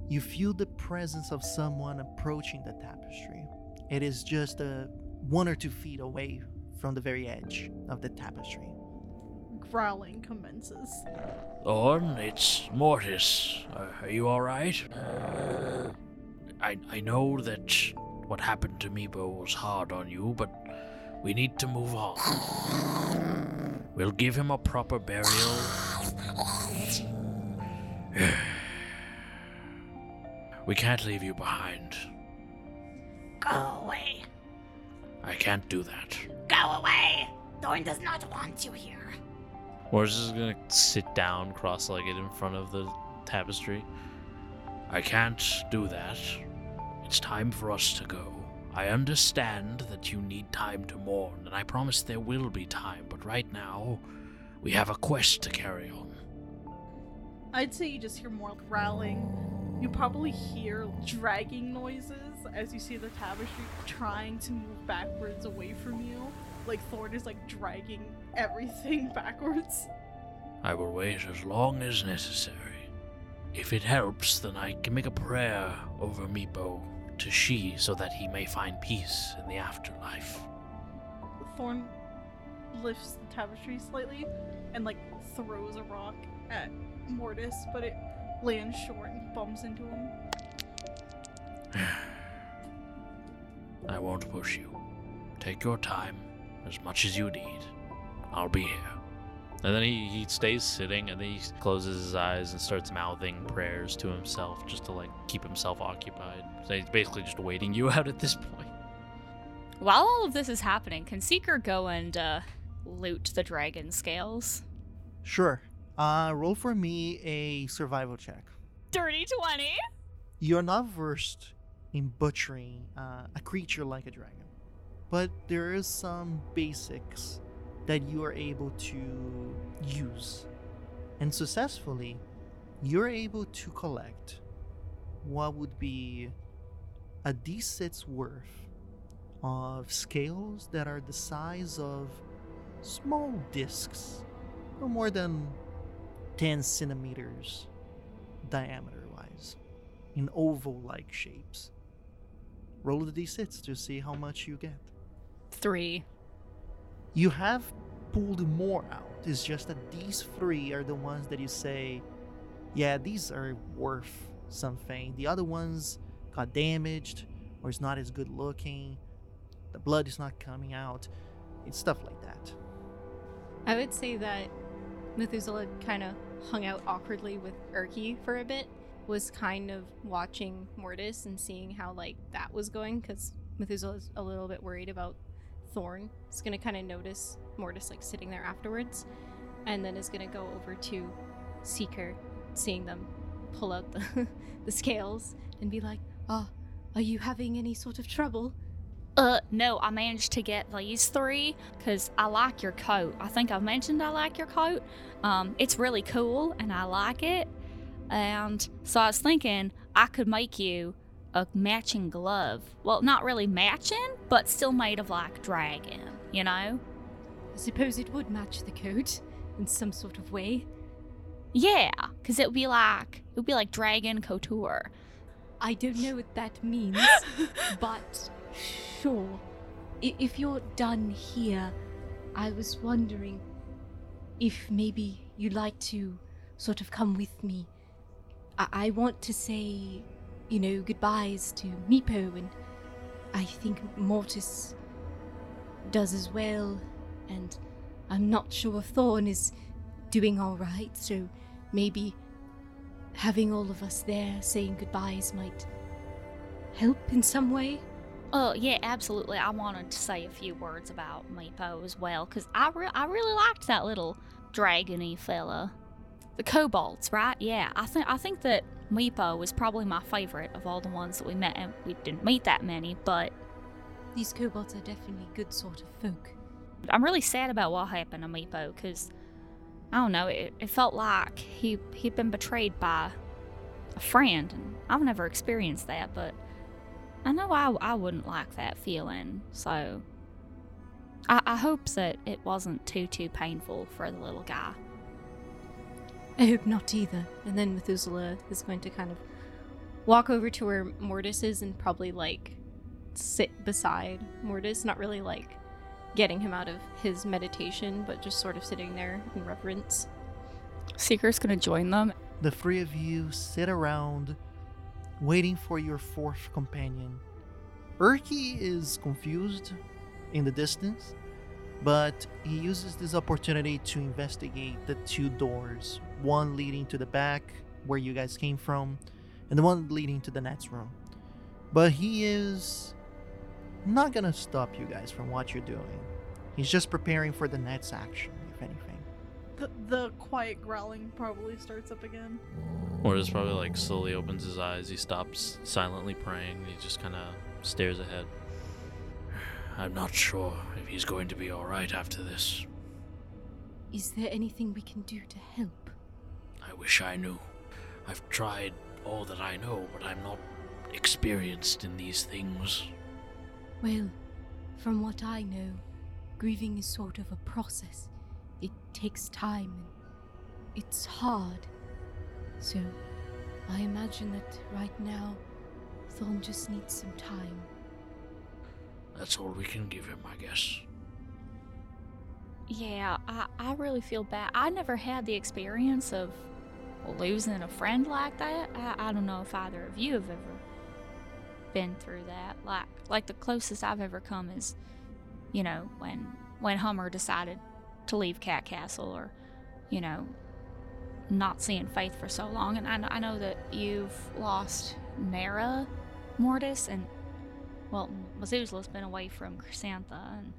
you feel the presence of someone approaching the tapestry. It is just a one or two feet away from the very edge of the tapestry. Growling commences. Thorn, it's Mortis. Uh, are you all right? I I know that what happened to Meepo was hard on you, but we need to move on. We'll give him a proper burial. We can't leave you behind. Go away. I can't do that. Go away. Thorn does not want you here. Mortis is this gonna sit down cross-legged in front of the tapestry. I can't do that. It's time for us to go. I understand that you need time to mourn, and I promise there will be time, but right now, we have a quest to carry on. I'd say you just hear more growling. You probably hear dragging noises as you see the tapestry trying to move backwards away from you. Like Thorn is like dragging everything backwards. I will wait as long as necessary. If it helps, then I can make a prayer over Meepo to She so that he may find peace in the afterlife. Thorn lifts the tapestry slightly and like throws a rock at Mortis, but it lands short and bumps into him. I won't push you. Take your time, as much as you need. I'll be here. And then he, he stays sitting and then he closes his eyes and starts mouthing prayers to himself just to like keep himself occupied. So he's basically just waiting you out at this point. While all of this is happening, can Seeker go and uh, loot the dragon scales? Sure. Uh, roll for me a survival check. Dirty 20? You're not versed in butchering uh, a creature like a dragon, but there is some basics that you are able to use. And successfully, you're able to collect what would be a D6 worth of scales that are the size of small discs, no more than 10 centimeters diameter wise, in oval like shapes. Roll the d6 to see how much you get. Three. You have pulled more out. It's just that these three are the ones that you say, yeah, these are worth something. The other ones got damaged or it's not as good looking. The blood is not coming out. It's stuff like that. I would say that Methuselah kind of hung out awkwardly with Erky for a bit, was kind of watching Mortis and seeing how like that was going because Methuselah's a little bit worried about Thorn. Is gonna kind of notice Mortis like sitting there afterwards, and then is gonna go over to Seeker, seeing them pull out the the scales and be like, "Oh, are you having any sort of trouble?" Uh, no, I managed to get these three because I like your coat. I think I've mentioned I like your coat. Um, it's really cool and I like it. And so I was thinking I could make you a matching glove. Well, not really matching, but still made of like dragon, you know? I suppose it would match the coat in some sort of way. Yeah, because it would be like it would be like dragon couture. I don't know what that means, but sure. If you're done here, I was wondering if maybe you'd like to sort of come with me. I, I want to say, you know, goodbyes to Meepo, and I think Mortis does as well, and I'm not sure Thorn is doing alright, so maybe having all of us there saying goodbyes might help in some way. Oh yeah, absolutely. I wanted to say a few words about Meepo as well, because I re- I really liked that little dragony fella, the kobolds, right? Yeah, I think I think that Meepo was probably my favorite of all the ones that we met, and we didn't meet that many, but These kobolds are definitely good sort of folk. I'm really sad about what happened to Meepo, because I don't know, it, it felt like he he'd been betrayed by a friend, and I've never experienced that, but I know I, I wouldn't like that feeling, so I, I hope that it wasn't too too painful for the little guy. I hope not either. And then Methuselah is going to kind of walk over to where Mortis is and probably like sit beside Mortis, not really like getting him out of his meditation, but just sort of sitting there in reverence. Seeker's gonna join them. The three of you sit around, waiting for your fourth companion. Erky is confused in the distance, but he uses this opportunity to investigate the two doors one leading to the back, where you guys came from, and the one leading to the next room. But he is not gonna stop you guys from what you're doing. He's just preparing for the next action, if anything. The, the quiet growling probably starts up again. Mortis probably like slowly opens his eyes. He stops silently praying. He just kind of stares ahead. I'm not sure if he's going to be alright after this. Is there anything we can do to help? I wish I knew. I've tried all that I know, but I'm not experienced in these things. Well, from what I know, grieving is sort of a process. It takes time and it's hard. So, I imagine that right now, Thorn just needs some time. That's all we can give him, I guess. Yeah, I, I really feel bad. I never had the experience of losing a friend like that. I, I don't know if either of you have ever been through that. Like like the closest I've ever come is, you know, when when Hummer decided to leave Cat Castle or, you know, not seeing Faith for so long. And I, I know that you've lost Nara, Mortis, and, well, Methuselah's been away from Chrysantha. And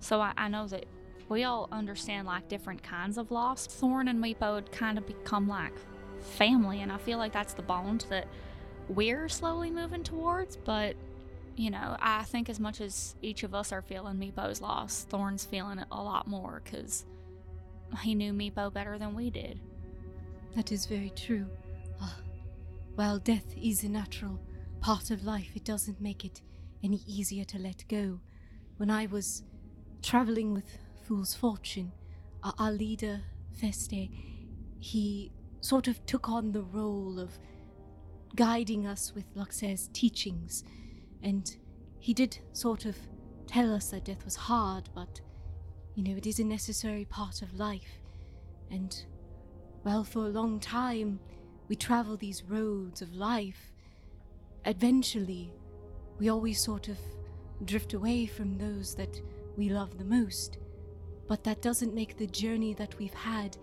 so I, I know that we all understand, like, different kinds of loss. Thorn and Meepo had kind of become like family, and I feel like that's the bond that we're slowly moving towards, but you know, I think as much as each of us are feeling Meepo's loss, Thorn's feeling it a lot more because he knew Meepo better than we did. That is very true. Ah, while death is a natural part of life, it doesn't make it any easier to let go. When I was traveling with Fool's Fortune, our, our leader, Feste, he sort of took on the role of guiding us with Luxair's teachings, and he did sort of tell us that death was hard, but you know, it is a necessary part of life. And well, for a long time, we travel these roads of life. Eventually, we always sort of drift away from those that we love the most. But that doesn't make the journey that we've had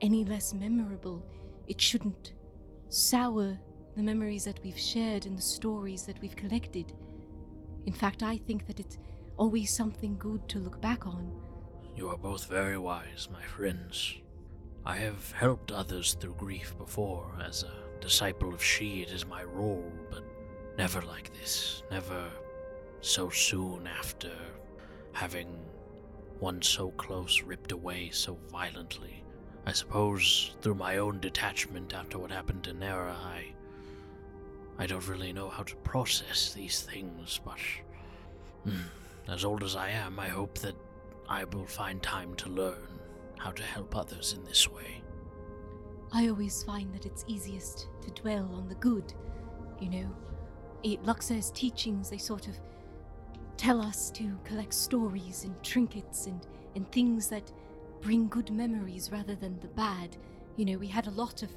any less memorable. It shouldn't sour the memories that we've shared and the stories that we've collected. In fact, I think that it's always something good to look back on. You are both very wise, my friends. I have helped others through grief before. As a disciple of She, it is my role, but never like this. Never so soon after having one so close ripped away so violently. I suppose through my own detachment after what happened to Nera, I. I don't really know how to process these things, but. mm, as old as I am, I hope that I will find time to learn how to help others in this way. I always find that it's easiest to dwell on the good You know, Luxa's teachings, they sort of tell us to collect stories and trinkets and, and things that bring good memories rather than the bad. You know, we had a lot of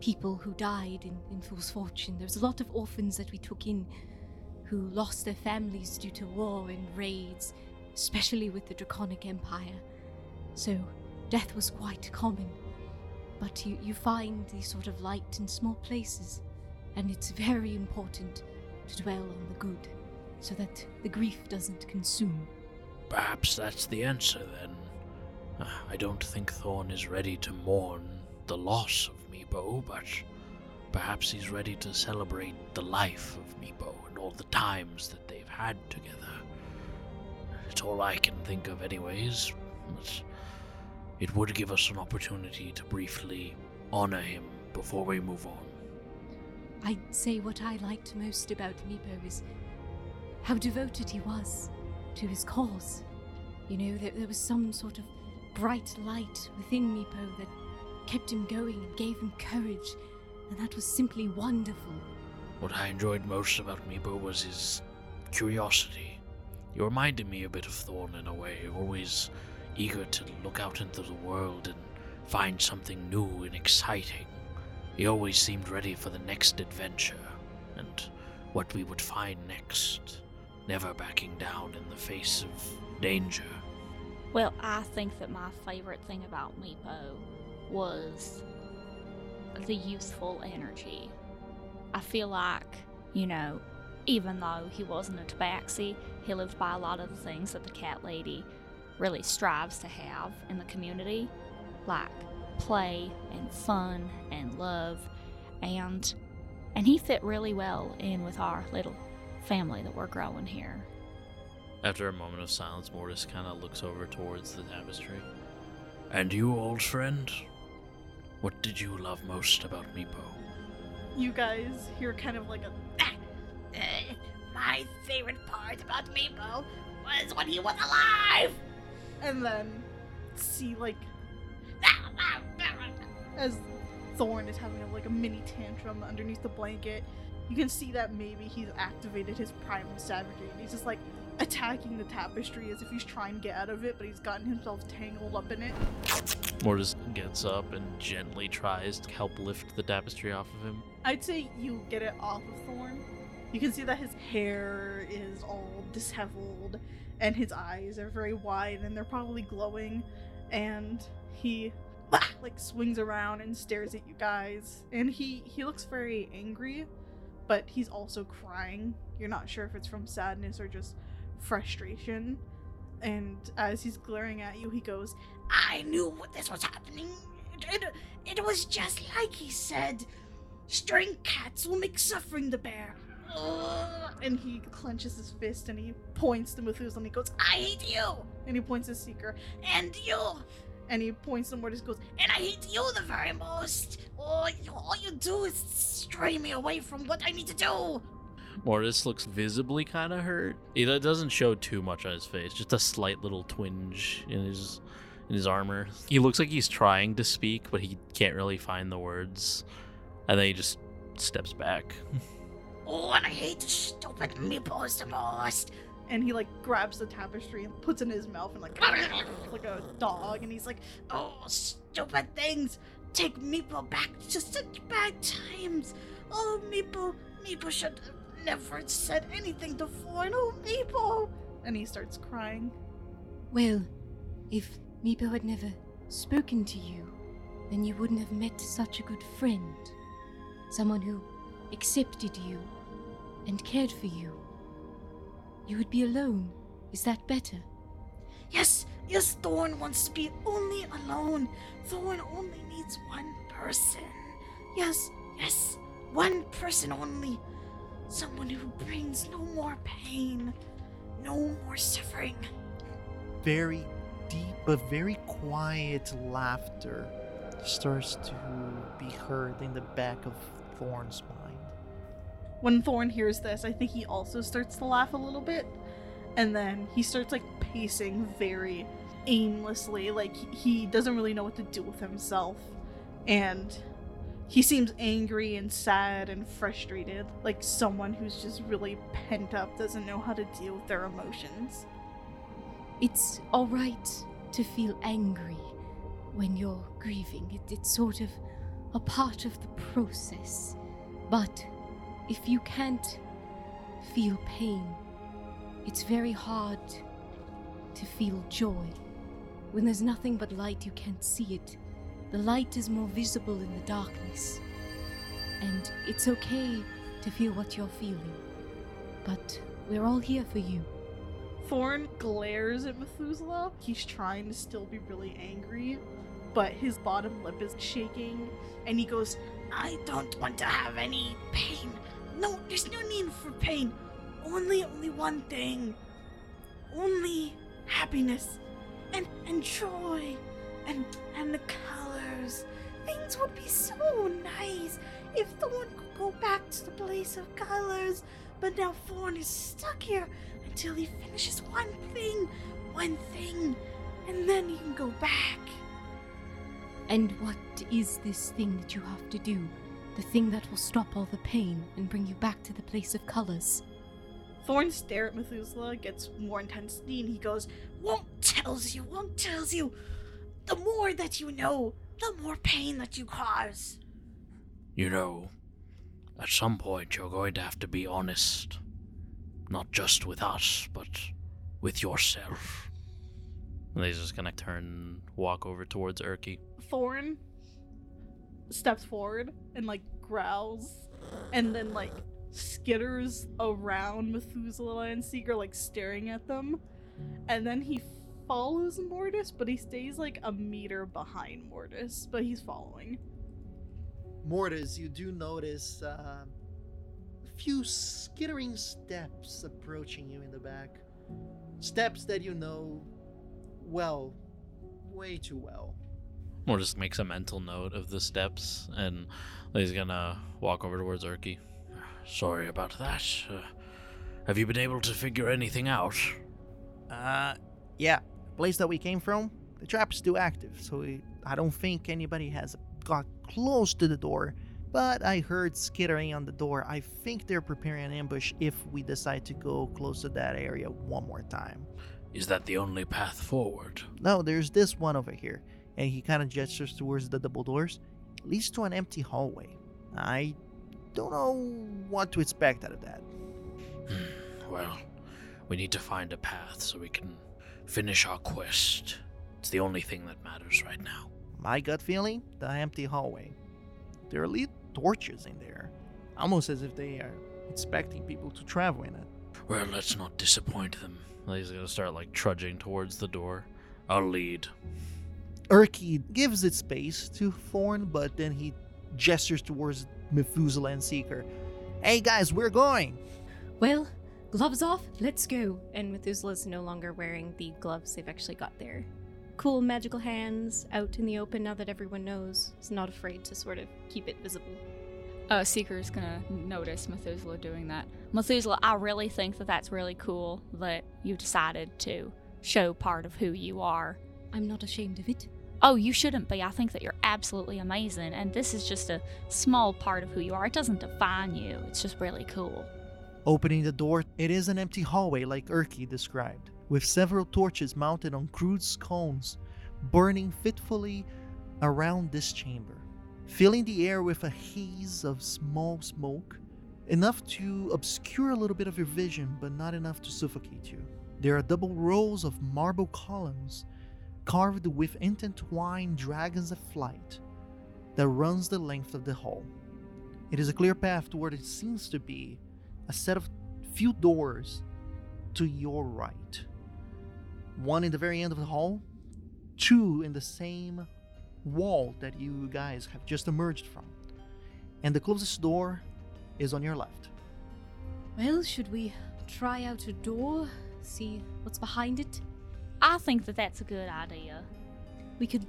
people who died in, in Fool's Fortune. There was a lot of orphans that we took in who lost their families due to war and raids, especially with the Draconic Empire. So, death was quite common. But you, you find these sort of light in small places, and it's very important to dwell on the good so that the grief doesn't consume. Perhaps that's the answer then. Uh, I don't think Thorn is ready to mourn the loss of Meepo, but perhaps he's ready to celebrate the life of Meepo and all the times that they've had together. It's all I can think of, anyways. But it would give us an opportunity to briefly honor him before we move on. I'd say what I liked most about Meepo is how devoted he was to his cause. You know, there, there was some sort of bright light within Meepo that kept him going and gave him courage, and that was simply wonderful. What I enjoyed most about Meepo was his curiosity. He reminded me a bit of Thorn in a way, always eager to look out into the world and find something new and exciting. He always seemed ready for the next adventure and what we would find next, never backing down in the face of danger. Well, I think that my favorite thing about Meepo was the youthful energy. I feel like, you know, even though he wasn't a tabaxi, he lived by a lot of the things that the cat lady really strives to have in the community, like play and fun and love, and and he fit really well in with our little family that we're growing here. After a moment of silence, Mortis kind of looks over towards the tapestry. And you, old friend? What did you love most about Meepo? You guys hear kind of like a Uh, my favorite part about Meepo was when he was alive. and then see like as Thorn is having like a mini tantrum underneath the blanket. You can see that maybe he's activated his primal savagery and he's just like attacking the tapestry as if he's trying to get out of it, but he's gotten himself tangled up in it. Mortis gets up and gently tries to help lift the tapestry off of him. I'd say you get it off of Thorn. You can see that his hair is all disheveled and his eyes are very wide and they're probably glowing and he ah, like swings around and stares at you guys and he he looks very angry but he's also crying you're not sure if it's from sadness or just frustration and as he's glaring at you he goes I knew what this was happening. It, it, it was just like he said. String cats will make suffering the bear. Ugh. and he clenches his fist and he points to Methuselah and he goes I hate you and he points to Seeker and you and he points to Mortis goes and I hate you the very most. All, all you do is stray me away from what I need to do. Mortis looks visibly kind of hurt. It doesn't show too much on his face, just a slight little twinge in his in his armor. He looks like he's trying to speak, but he can't really find the words, and then he just steps back. Oh, and I hate the stupid meeples the most. and he like grabs the tapestry and puts it in his mouth and like like a dog and he's like Oh, stupid things. Take Meepo back to such bad times. Oh, Meepo, Meepo should have never said anything to Thorn. Oh, Meepo. and he starts crying Well, if Meepo had never spoken to you, then you wouldn't have met such a good friend. Someone who accepted you and cared for you. You would be alone. Is that better? Yes, yes, Thorn wants to be only alone. Thorn only needs one person. Yes, yes, one person only. Someone who brings no more pain, no more suffering. Very deep but very quiet laughter starts to be heard in the back of Thorn's mind. when Thorn hears this I think he also starts to laugh a little bit and then he starts like pacing very aimlessly like he- doesn't really know what to do with himself and He seems angry and sad and frustrated, like someone who's just really pent up, doesn't know how to deal with their emotions. It's alright to feel angry when you're grieving. It, it's sort of a part of the process. But if you can't feel pain, it's very hard to feel joy. When there's nothing but light, you can't see it. The light is more visible in the darkness. And it's okay to feel what you're feeling. But we're all here for you. Thorn glares at Methuselah. He's trying to still be really angry, but his bottom lip is shaking, and he goes, I don't want to have any pain. No, there's no need for pain. Only, only one thing. Only happiness and and joy and and the colors. Things would be so nice if Thorn could go back to the place of colors. But now Thorn is stuck here until he finishes one thing, one thing, and then he can go back. And what is this thing that you have to do? The thing that will stop all the pain and bring you back to the place of colors? Thorn's stare at Methuselah gets more intensity, and he goes, Won't tells you, won't tells you. The more that you know, the more pain that you cause. You know, at some point you're going to have to be honest. Not just with us, but with yourself. And he's just gonna turn, walk over towards Erky. Thorn steps forward and like growls, and then like skitters around Methuselah and Seeker, like staring at them, and then he follows Mortis, but he stays like a meter behind Mortis, but he's following. Mortis, you do notice uh, a few skittering steps approaching you in the back. Steps that you know well, way too well. Mortis makes a mental note of the steps, and he's gonna walk over towards Erky. Sorry about that. Uh, have you been able to figure anything out? Uh, yeah. Place that we came from, the traps still active, so we, I don't think anybody has got close to the door. But I heard skittering on the door. I think they're preparing an ambush if we decide to go close to that area one more time. Is that the only path forward? No, there's this one over here. And he kind of gestures towards the double doors. Leads to an empty hallway. I don't know what to expect out of that. Hmm, well, we need to find a path so we can finish our quest. It's the only thing that matters right now. My gut feeling the empty hallway. There are lit torches in there, almost as if they are expecting people to travel in it. Well, let's not disappoint them. He's gonna start like trudging towards the door. I'll lead. Erky gives it space to Thorn, but then he gestures towards Methuselah and Seeker. Hey guys, we're going! Well, gloves off, let's go. And Methuselah's no longer wearing the gloves, they've actually got their cool magical hands out in the open now that everyone knows. He's not afraid to sort of keep it visible. Uh, Seeker's gonna notice Methuselah doing that. Methuselah, I really think that that's really cool that you decided to show part of who you are. I'm not ashamed of it. Oh, you shouldn't be. I think that you're absolutely amazing, and this is just a small part of who you are. It doesn't define you, it's just really cool. Opening the door, it is an empty hallway like Erky described, with several torches mounted on crude scones burning fitfully around this chamber, filling the air with a haze of small smoke, enough to obscure a little bit of your vision, but not enough to suffocate you. There are double rows of marble columns carved with intertwined dragons of flight that runs the length of the hall. It is a clear path to what it seems to be a set of few doors to your right. One in the very end of the hall, two in the same wall that you guys have just emerged from. And the closest door is on your left. Well, should we try out a door? See what's behind it? I think that that's a good idea. We could,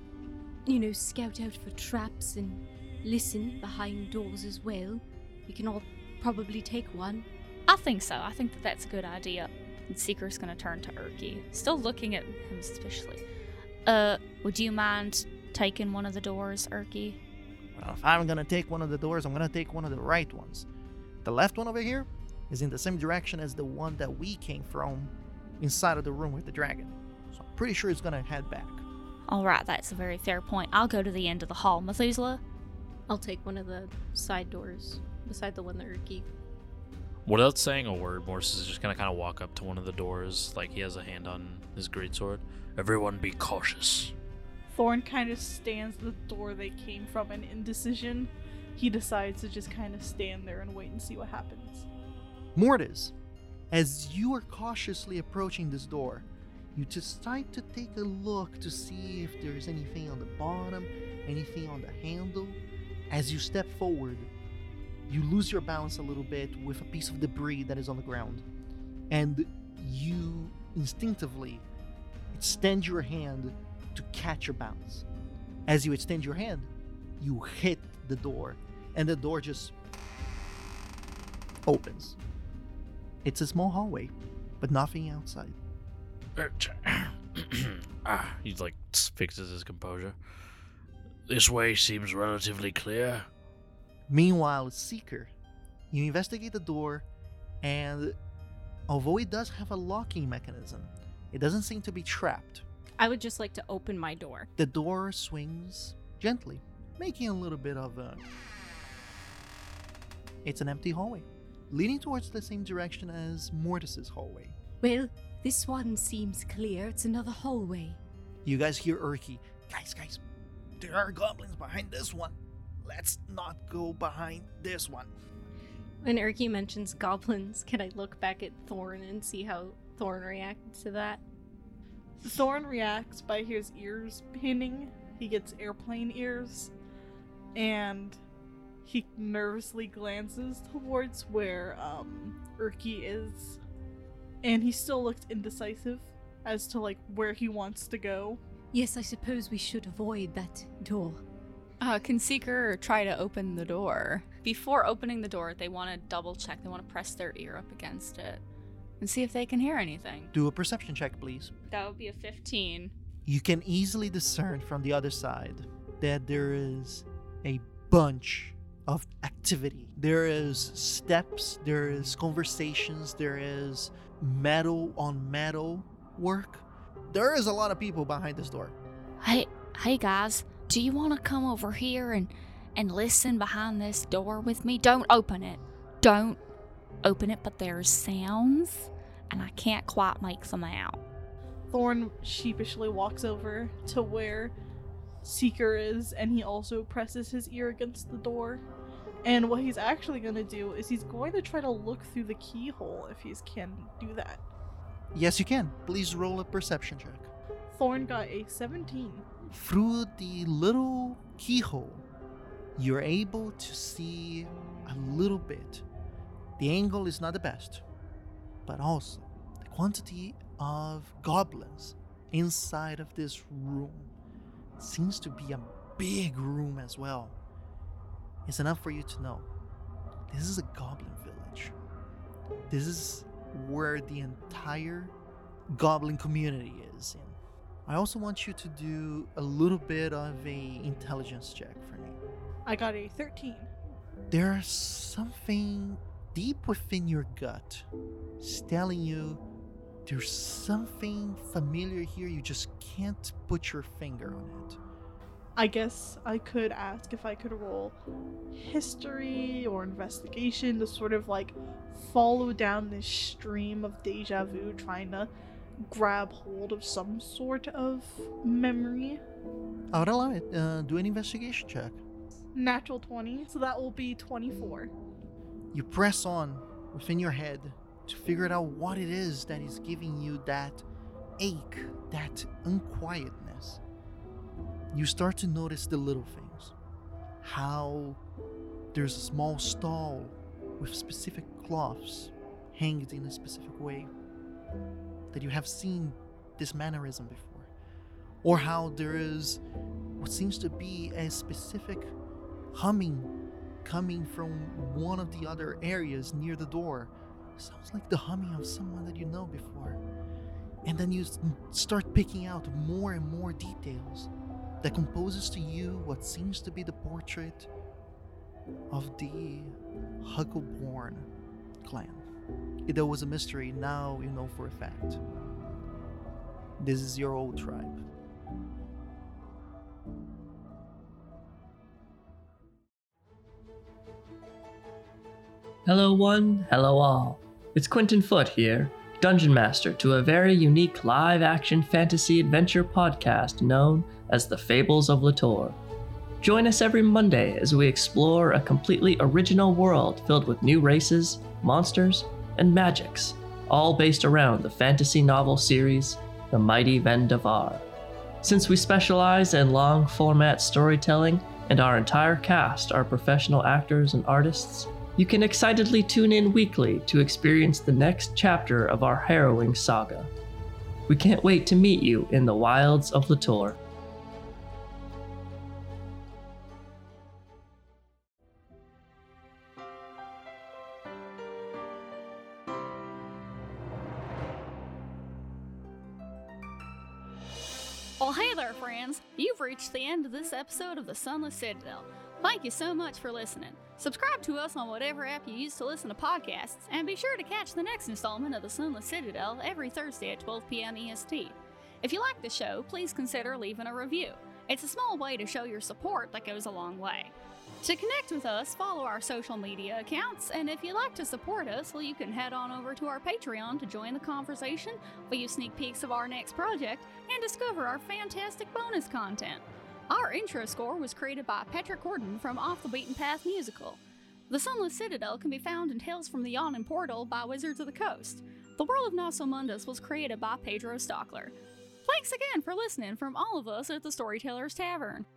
you know, scout out for traps and listen behind doors as well. We can all probably take one. I think so. I think that that's a good idea. And Seeker's gonna turn to Erky, still looking at him suspiciously. Uh, would you mind taking one of the doors, Erky? Well, if I'm gonna take one of the doors, I'm gonna take one of the right ones. The left one over here is in the same direction as the one that we came from inside of the room with the dragon. So I'm pretty sure it's gonna head back. All right, that's a very fair point. I'll go to the end of the hall. Methuselah? I'll take one of the side doors beside the one that Erky. Without saying a word, Mortis is just gonna kind of walk up to one of the doors, like he has a hand on his greatsword. Everyone be cautious. Thorn kind of stands the door they came from in indecision. He decides to just kind of stand there and wait and see what happens. Mortis, as you are cautiously approaching this door, you decide to take a look to see if there's anything on the bottom, anything on the handle. As you step forward, you lose your balance a little bit with a piece of debris that is on the ground. And you instinctively extend your hand to catch your balance. As you extend your hand, you hit the door, and the door just opens. It's a small hallway, but nothing outside. ah, he like fixes his composure. This way seems relatively clear. Meanwhile, Seeker, you investigate the door, and although it does have a locking mechanism, it doesn't seem to be trapped. I would just like to open my door. The door swings gently, making a little bit of a. It's an empty hallway, leading towards the same direction as Mortis's hallway. Well, this one seems clear. It's another hallway. You guys hear Erky. Guys, guys, there are goblins behind this one. Let's not go behind this one. When Erky mentions goblins, can I look back at Thorn and see how Thorn reacts to that? Thorn reacts by his ears pinning. He gets airplane ears. And he nervously glances towards where um, Erky is. And he still looks indecisive as to like where he wants to go. Yes, I suppose we should avoid that door. Uh, can Seeker try to open the door? Before opening the door, they want to double check. They want to press their ear up against it and see if they can hear anything. Do a perception check, please. That would be a 15. You can easily discern from the other side that there is a bunch of activity. There is steps, there is conversations, there is metal on metal work. There is a lot of people behind this door. Hey, hey guys, do you want to come over here and and listen behind this door with me? Don't open it. Don't open it, but there's sounds and I can't quite make them out. Thorn sheepishly walks over to where Seeker is and he also presses his ear against the door. And what he's actually going to do is he's going to try to look through the keyhole if he can do that. Yes, you can. Please roll a perception check. Thorn got a 17. Through the little keyhole, you're able to see a little bit. The angle is not the best, but also the quantity of goblins inside of this room seems to be a big room as well. It's enough for you to know this is a goblin village. This is where the entire goblin community. I also want you to do a little bit of a intelligence check for me. I got a 13. There's something deep within your gut telling you there's something familiar here you just can't put your finger on it. I guess I could ask if I could roll history or investigation to sort of like follow down this stream of deja vu, trying to grab hold of some sort of memory. I would allow it. Uh, do an investigation check. Natural 20, so that will be 24. You press on within your head to figure out what it is that is giving you that ache, that unquietness. You start to notice the little things. How there's a small stall with specific cloths hanged in a specific way that you have seen this mannerism before. Or how there is what seems to be a specific humming coming from one of the other areas near the door. Sounds like the humming of someone that you know before. And then you start picking out more and more details that composes to you what seems to be the portrait of the Huggleborn clan. It was a mystery, now you know for a fact. This is your old tribe. Hello, one, hello, all. It's Quentin Foot here, Dungeon Master to a very unique live action fantasy adventure podcast known as The Fables of Latour. Join us every Monday as we explore a completely original world filled with new races, monsters, and magics, all based around the fantasy novel series The Mighty Vendavar. Since we specialize in long format storytelling and our entire cast are professional actors and artists, you can excitedly tune in weekly to experience the next chapter of our harrowing saga. We can't wait to meet you in the wilds of Latour. You've reached the end of this episode of the Sunless Citadel. Thank you so much for listening. Subscribe to us on whatever app you use to listen to podcasts, and be sure to catch the next installment of the Sunless Citadel every Thursday at 12 p.m. EST. If you like the show, please consider leaving a review. It's a small way to show your support that goes a long way. To connect with us, follow our social media accounts, and if you'd like to support us, well, you can head on over to our Patreon to join the conversation, view sneak peeks of our next project, and discover our fantastic bonus content. Our intro score was created by Patrick Gordon from Off the Beaten Path Musical. The Sunless Citadel can be found in Tales from the Yawning Portal by Wizards of the Coast. The World of Nosomundus was created by Pedro Stockler. Thanks again for listening from all of us at the Storyteller's Tavern.